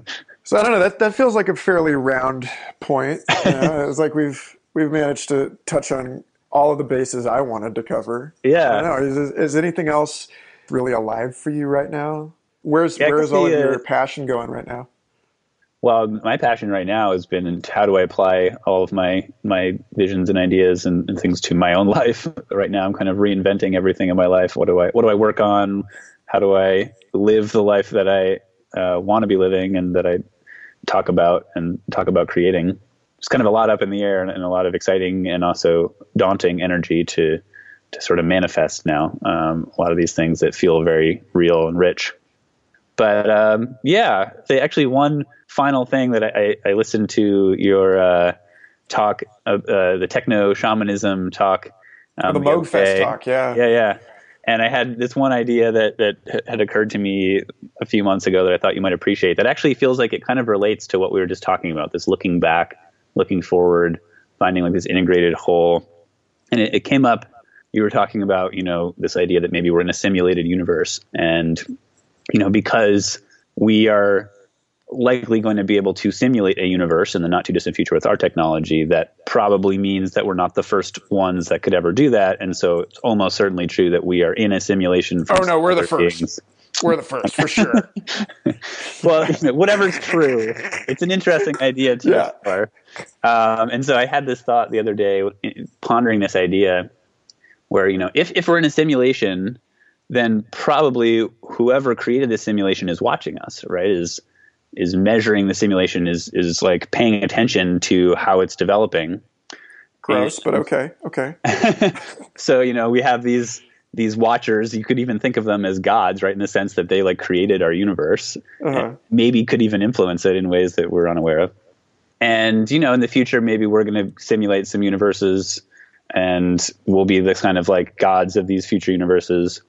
so I don't know. That that feels like a fairly round point. You know? *laughs* it's like we've we've managed to touch on all of the bases I wanted to cover. Yeah. I don't know. Is, is anything else really alive for you right now? Where's yeah, where's all of your passion going right now? well, my passion right now has been how do I apply all of my my visions and ideas and, and, things to my own *laughs* life. Right now, I'm kind of reinventing everything in my life. What do I what do I work on? How do I live the life that I uh, want to be living and that I talk about and talk about creating? It's kind of a lot up in the air and, and a lot of exciting and also daunting energy to to sort of manifest now. Um, a lot of these things that feel very real and rich. But um, yeah, they actually one final thing that I, I listened to your uh, talk, uh, uh, the techno shamanism talk. Um, the Moogfest talk, yeah, yeah, yeah. And I had this one idea that that had occurred to me a few months ago that I thought you might appreciate. That actually feels like it kind of relates to what we were just talking about. This looking back, looking forward, finding like this integrated whole. And it, it came up. You were talking about you know this idea that maybe we're in a simulated universe, and you know because we are likely going to be able to simulate a universe in the not too distant future with our technology that probably means that we're not the first ones that could ever do that. And so it's almost certainly true that we are in a simulation for oh no we're the first. beings. we're the first for sure. *laughs* Well you *laughs* know, whatever's true. It's an interesting idea to yeah. explore um, and so i had this thought the other day pondering this idea where you know if, if we're in a simulation then probably whoever created this simulation is watching us right? Is is measuring the simulation is is like paying attention to how it's developing. Gross, and, but okay, okay. *laughs* so you know we have these these watchers. You could even think of them as gods, right? In the sense that they like created our universe, uh-huh. maybe could even influence it in ways that we're unaware of. And you know, in the future, maybe we're going to simulate some universes, and we'll be the kind of like gods of these future universes.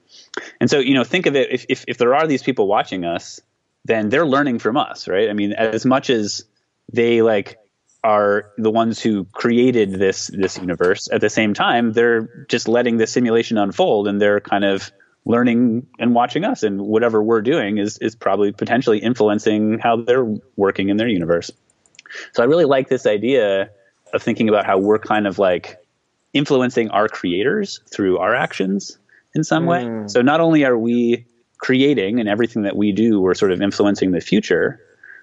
And so, you know, think of it if if, if there are these people watching us then they're learning from us, right? I mean, as much as they like are the ones who created this this universe, at the same time, they're just letting the simulation unfold, and they're kind of learning and watching us, and whatever we're doing is is probably potentially influencing how they're working in their universe. So I really like this idea of thinking about how we're kind of like influencing our creators through our actions in some way. Mm. So not only are we creating and everything that we do, we're sort of influencing the future.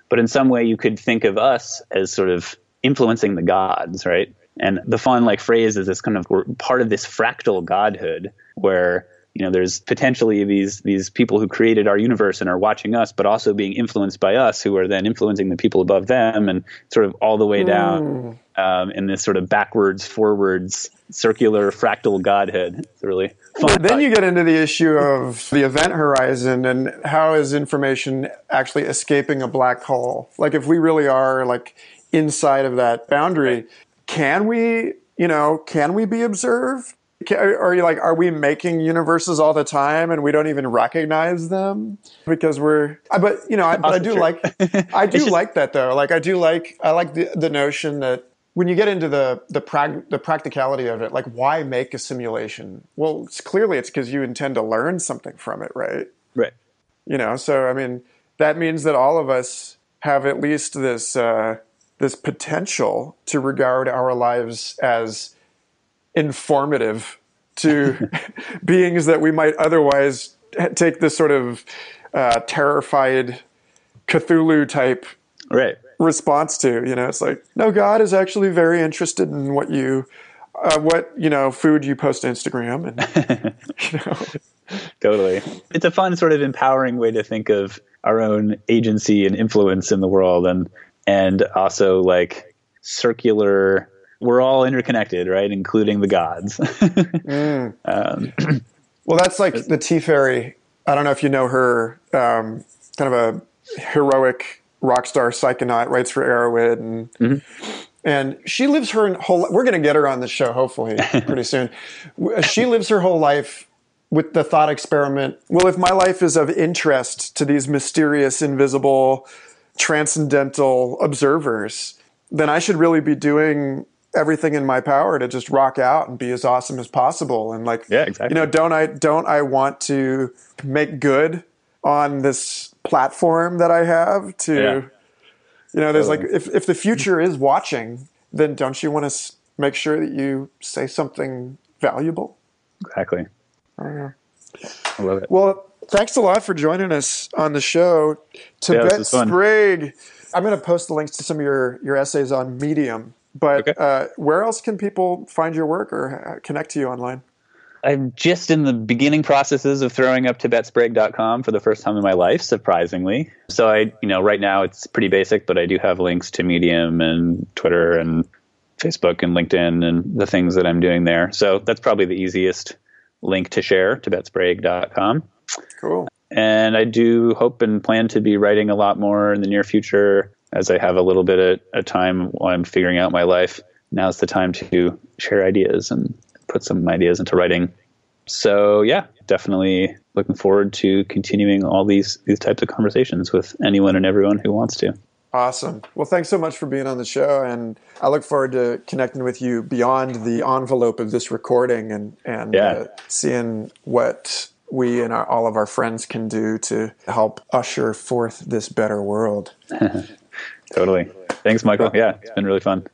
But in some way, you could think of us as sort of influencing the gods, right? And the fun like phrase is this kind of we're part of this fractal godhood where you know there's potentially these these people who created our universe and are watching us, but also being influenced by us, who are then influencing the people above them, and sort of all the way down mm um, in this sort of backwards, forwards, circular, fractal godhead. It's really fun. then you get into the issue of the event horizon and how is information actually escaping a black hole? Like if we really are like inside of that boundary, can we, you know, can we be observed? Are you like are we making universes all the time and we don't even recognize them because we're but you know i, I do true. like *laughs* i do just, like that though like i do like i like the, the notion that when you get into the the, prag- the practicality of it, like why make a simulation? Well, it's, clearly it's because you intend to learn something from it, right? Right. You know, so I mean, that means that all of us have at least this uh, this potential to regard our lives as informative to *laughs* beings that we might otherwise take this sort of uh, terrified Cthulhu type right response to. You know, it's like, no, God is actually very interested in what you, uh, what you know, food you post to Instagram, and *laughs* you know. totally, it's a fun sort of empowering way to think of our own agency and influence in the world, and and also like circular. We're all interconnected, right? Including the gods. *laughs* mm. um, *clears throat* well, that's like the Teafaerie. I don't know if you know her. Um, kind of a heroic rock star psychonaut, writes for Erowid, and mm-hmm. and she lives her whole. We're going to get her on the show hopefully *laughs* pretty soon. She lives her whole life with the thought experiment. Well, if my life is of interest to these mysterious, invisible, transcendental observers, then I should really be doing everything in my power to just rock out and be as awesome as possible and like yeah exactly you know don't i don't i want to make good on this platform that I have to, yeah. you know, there's like, if, if the future is watching, then don't you want to make sure that you say something valuable? Exactly. I, I love it. Well, thanks a lot for joining us on the show. Tibet yeah, Sprague. I'm going to post the links to some of your, your essays on Medium. But okay. uh, where else can people find your work or connect to you online? I'm just in the beginning processes of throwing up tibetsprague.com for the first time in my life, surprisingly. So I, you know, right now it's pretty basic, but I do have links to Medium and Twitter and Facebook and LinkedIn and the things that I'm doing there. So that's probably the easiest link to share, tibetsprague.com. Cool. And I do hope and plan to be writing a lot more in the near future as I have a little bit of, of time while I'm figuring out my life. Now's the time to share ideas and put some ideas into writing. so yeah, definitely looking forward to continuing all these these types of conversations with anyone and everyone who wants to. Awesome. Well, thanks so much for being on the show, and I look forward to connecting with you beyond the envelope of this recording and and Yeah. uh, seeing what we and our, all of our friends can do to help usher forth this better world. *laughs* Totally. Thanks, Michael. Yeah, it's been really fun.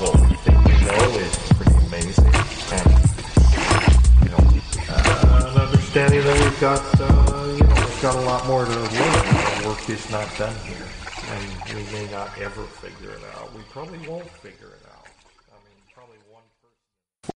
what we think we know is pretty amazing. And, you know, understanding that we've got, uh, you know, we've got a lot more to learn. The work is not done here. And we may not ever figure it out. We probably won't figure